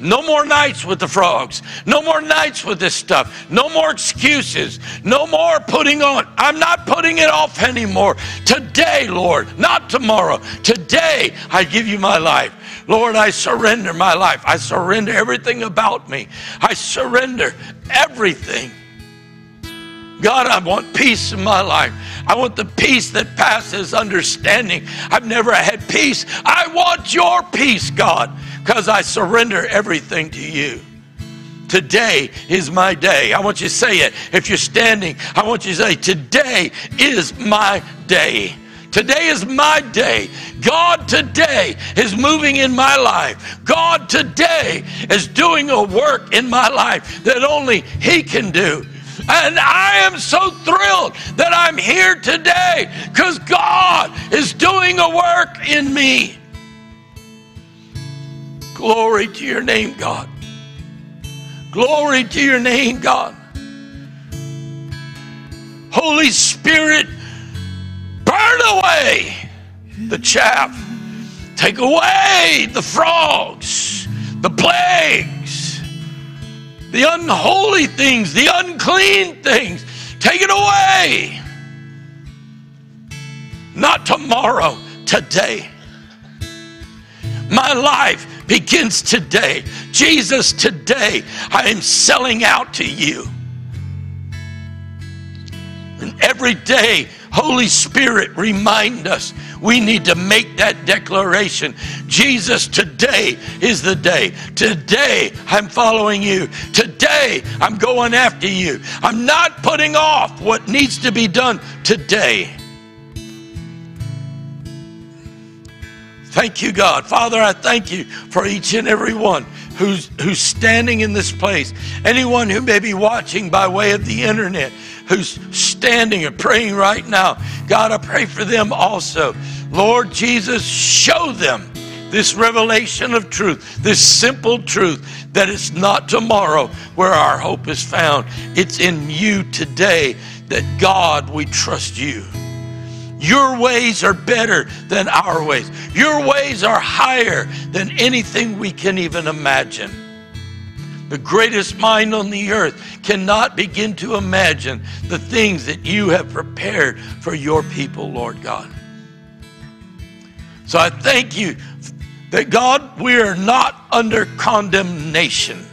no more nights with the frogs. No more nights with this stuff. No more excuses. No more putting on. I'm not putting it off anymore. Today, Lord, not tomorrow. Today, I give you my life. Lord, I surrender my life. I surrender everything about me. I surrender everything. God, I want peace in my life. I want the peace that passes understanding. I've never had peace. I want your peace, God, because I surrender everything to you. Today is my day. I want you to say it. If you're standing, I want you to say, Today is my day. Today is my day. God today is moving in my life. God today is doing a work in my life that only He can do. And I am so thrilled that I'm here today because God is doing a work in me. Glory to your name, God. Glory to your name, God. Holy Spirit, burn away the chaff, take away the frogs, the plagues, the unholy things, the unclean things. Take it away. Not tomorrow, today. My life begins today. Jesus, today I am selling out to you. And every day, Holy Spirit, remind us we need to make that declaration. Jesus, today is the day. Today I'm following you. Today I'm going after you. I'm not putting off what needs to be done today. Thank you, God. Father, I thank you for each and every one who's, who's standing in this place. Anyone who may be watching by way of the internet, who's standing and praying right now, God, I pray for them also. Lord Jesus, show them this revelation of truth, this simple truth that it's not tomorrow where our hope is found. It's in you today that God, we trust you. Your ways are better than our ways. Your ways are higher than anything we can even imagine. The greatest mind on the earth cannot begin to imagine the things that you have prepared for your people, Lord God. So I thank you that God, we are not under condemnation,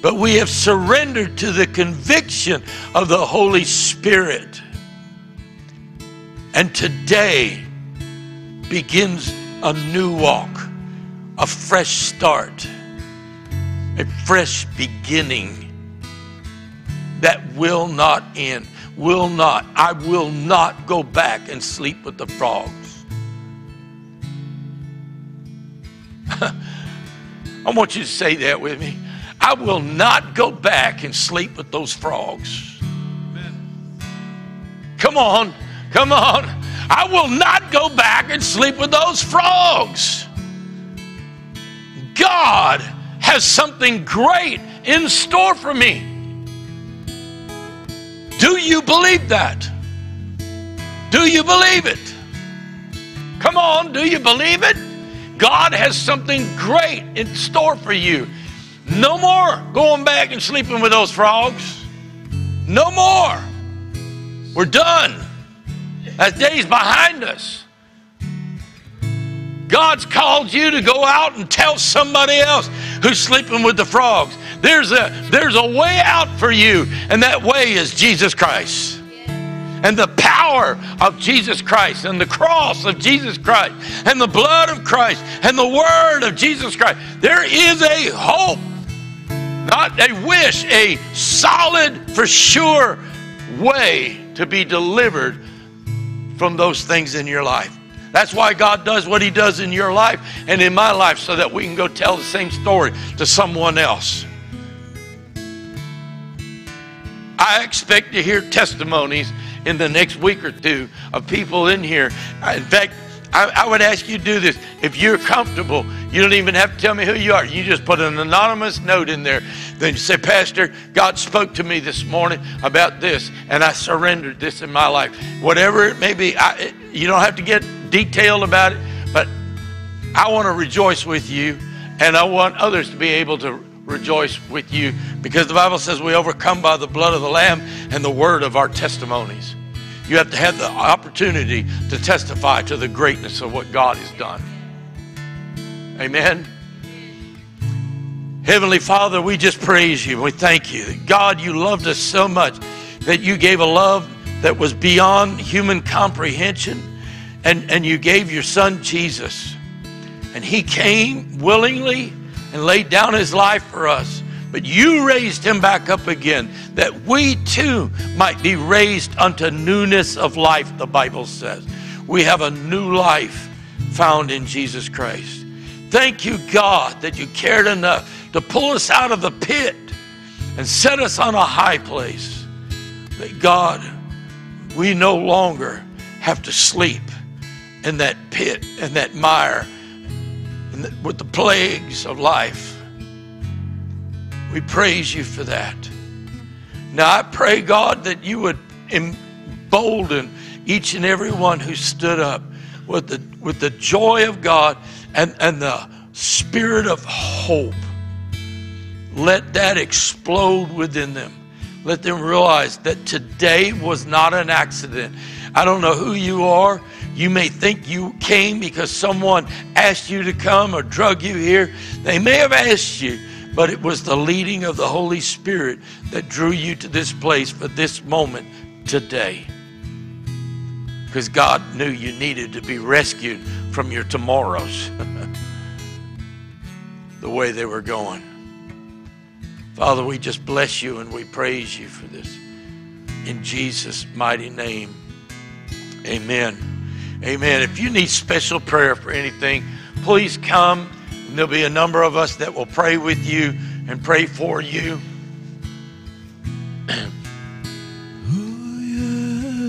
but we have surrendered to the conviction of the Holy Spirit. And today begins a new walk, a fresh start, a fresh beginning that will not end. Will not. I will not go back and sleep with the frogs. (laughs) I want you to say that with me. I will not go back and sleep with those frogs. Amen. Come on. Come on. I will not go back and sleep with those frogs. God has something great in store for me. Do you believe that? Do you believe it? Come on, do you believe it? God has something great in store for you. No more going back and sleeping with those frogs. No more. We're done. That day's behind us. God's called you to go out and tell somebody else who's sleeping with the frogs. There's a, there's a way out for you, and that way is Jesus Christ. And the power of Jesus Christ, and the cross of Jesus Christ, and the blood of Christ, and the word of Jesus Christ. There is a hope Not a wish, a solid, for sure way to be delivered from those things in your life. That's why God does what He does in your life and in my life so that we can go tell the same story to someone else. I expect to hear testimonies in the next week or two of people in here. In fact, I, I, would ask you to do this. If you're comfortable, you don't even have to tell me who you are. You just put an anonymous note in there. Then you say, Pastor, God spoke to me this morning about this, and I surrendered this in my life. Whatever it may be, I, you don't have to get detailed about it, but I want to rejoice with you, and I want others to be able to rejoice with you because the Bible says we overcome by the blood of the Lamb and the word of our testimonies. You have to have the opportunity to testify to the greatness of what God has done. Amen. Heavenly Father, we just praise you. We thank you. God, you loved us so much that you gave a love that was beyond human comprehension. And, and you gave your son Jesus. And he came willingly and laid down his life for us. But you raised him back up again that we too might be raised unto newness of life, the Bible says. We have a new life found in Jesus Christ. Thank you, God, that you cared enough to pull us out of the pit and set us on a high place. That God, we no longer have to sleep in that pit and that mire and with the plagues of life. We praise you for that. Now I pray, God, that you would embolden each and every one who stood up with the, with the joy of God and, and the spirit of hope. Let that explode within them. Let them realize that today was not an accident. I don't know who you are. You may think you came because someone asked you to come or drug you here. They may have asked you, but it was the leading of the Holy Spirit that drew you to this place for this moment today. Because God knew you needed to be rescued from your tomorrows, (laughs) the way they were going. Father, we just bless you and we praise you for this. In Jesus' mighty name, amen. Amen. If you need special prayer for anything, please come. There'll be a number of us that will pray with you and pray for you. (clears throat)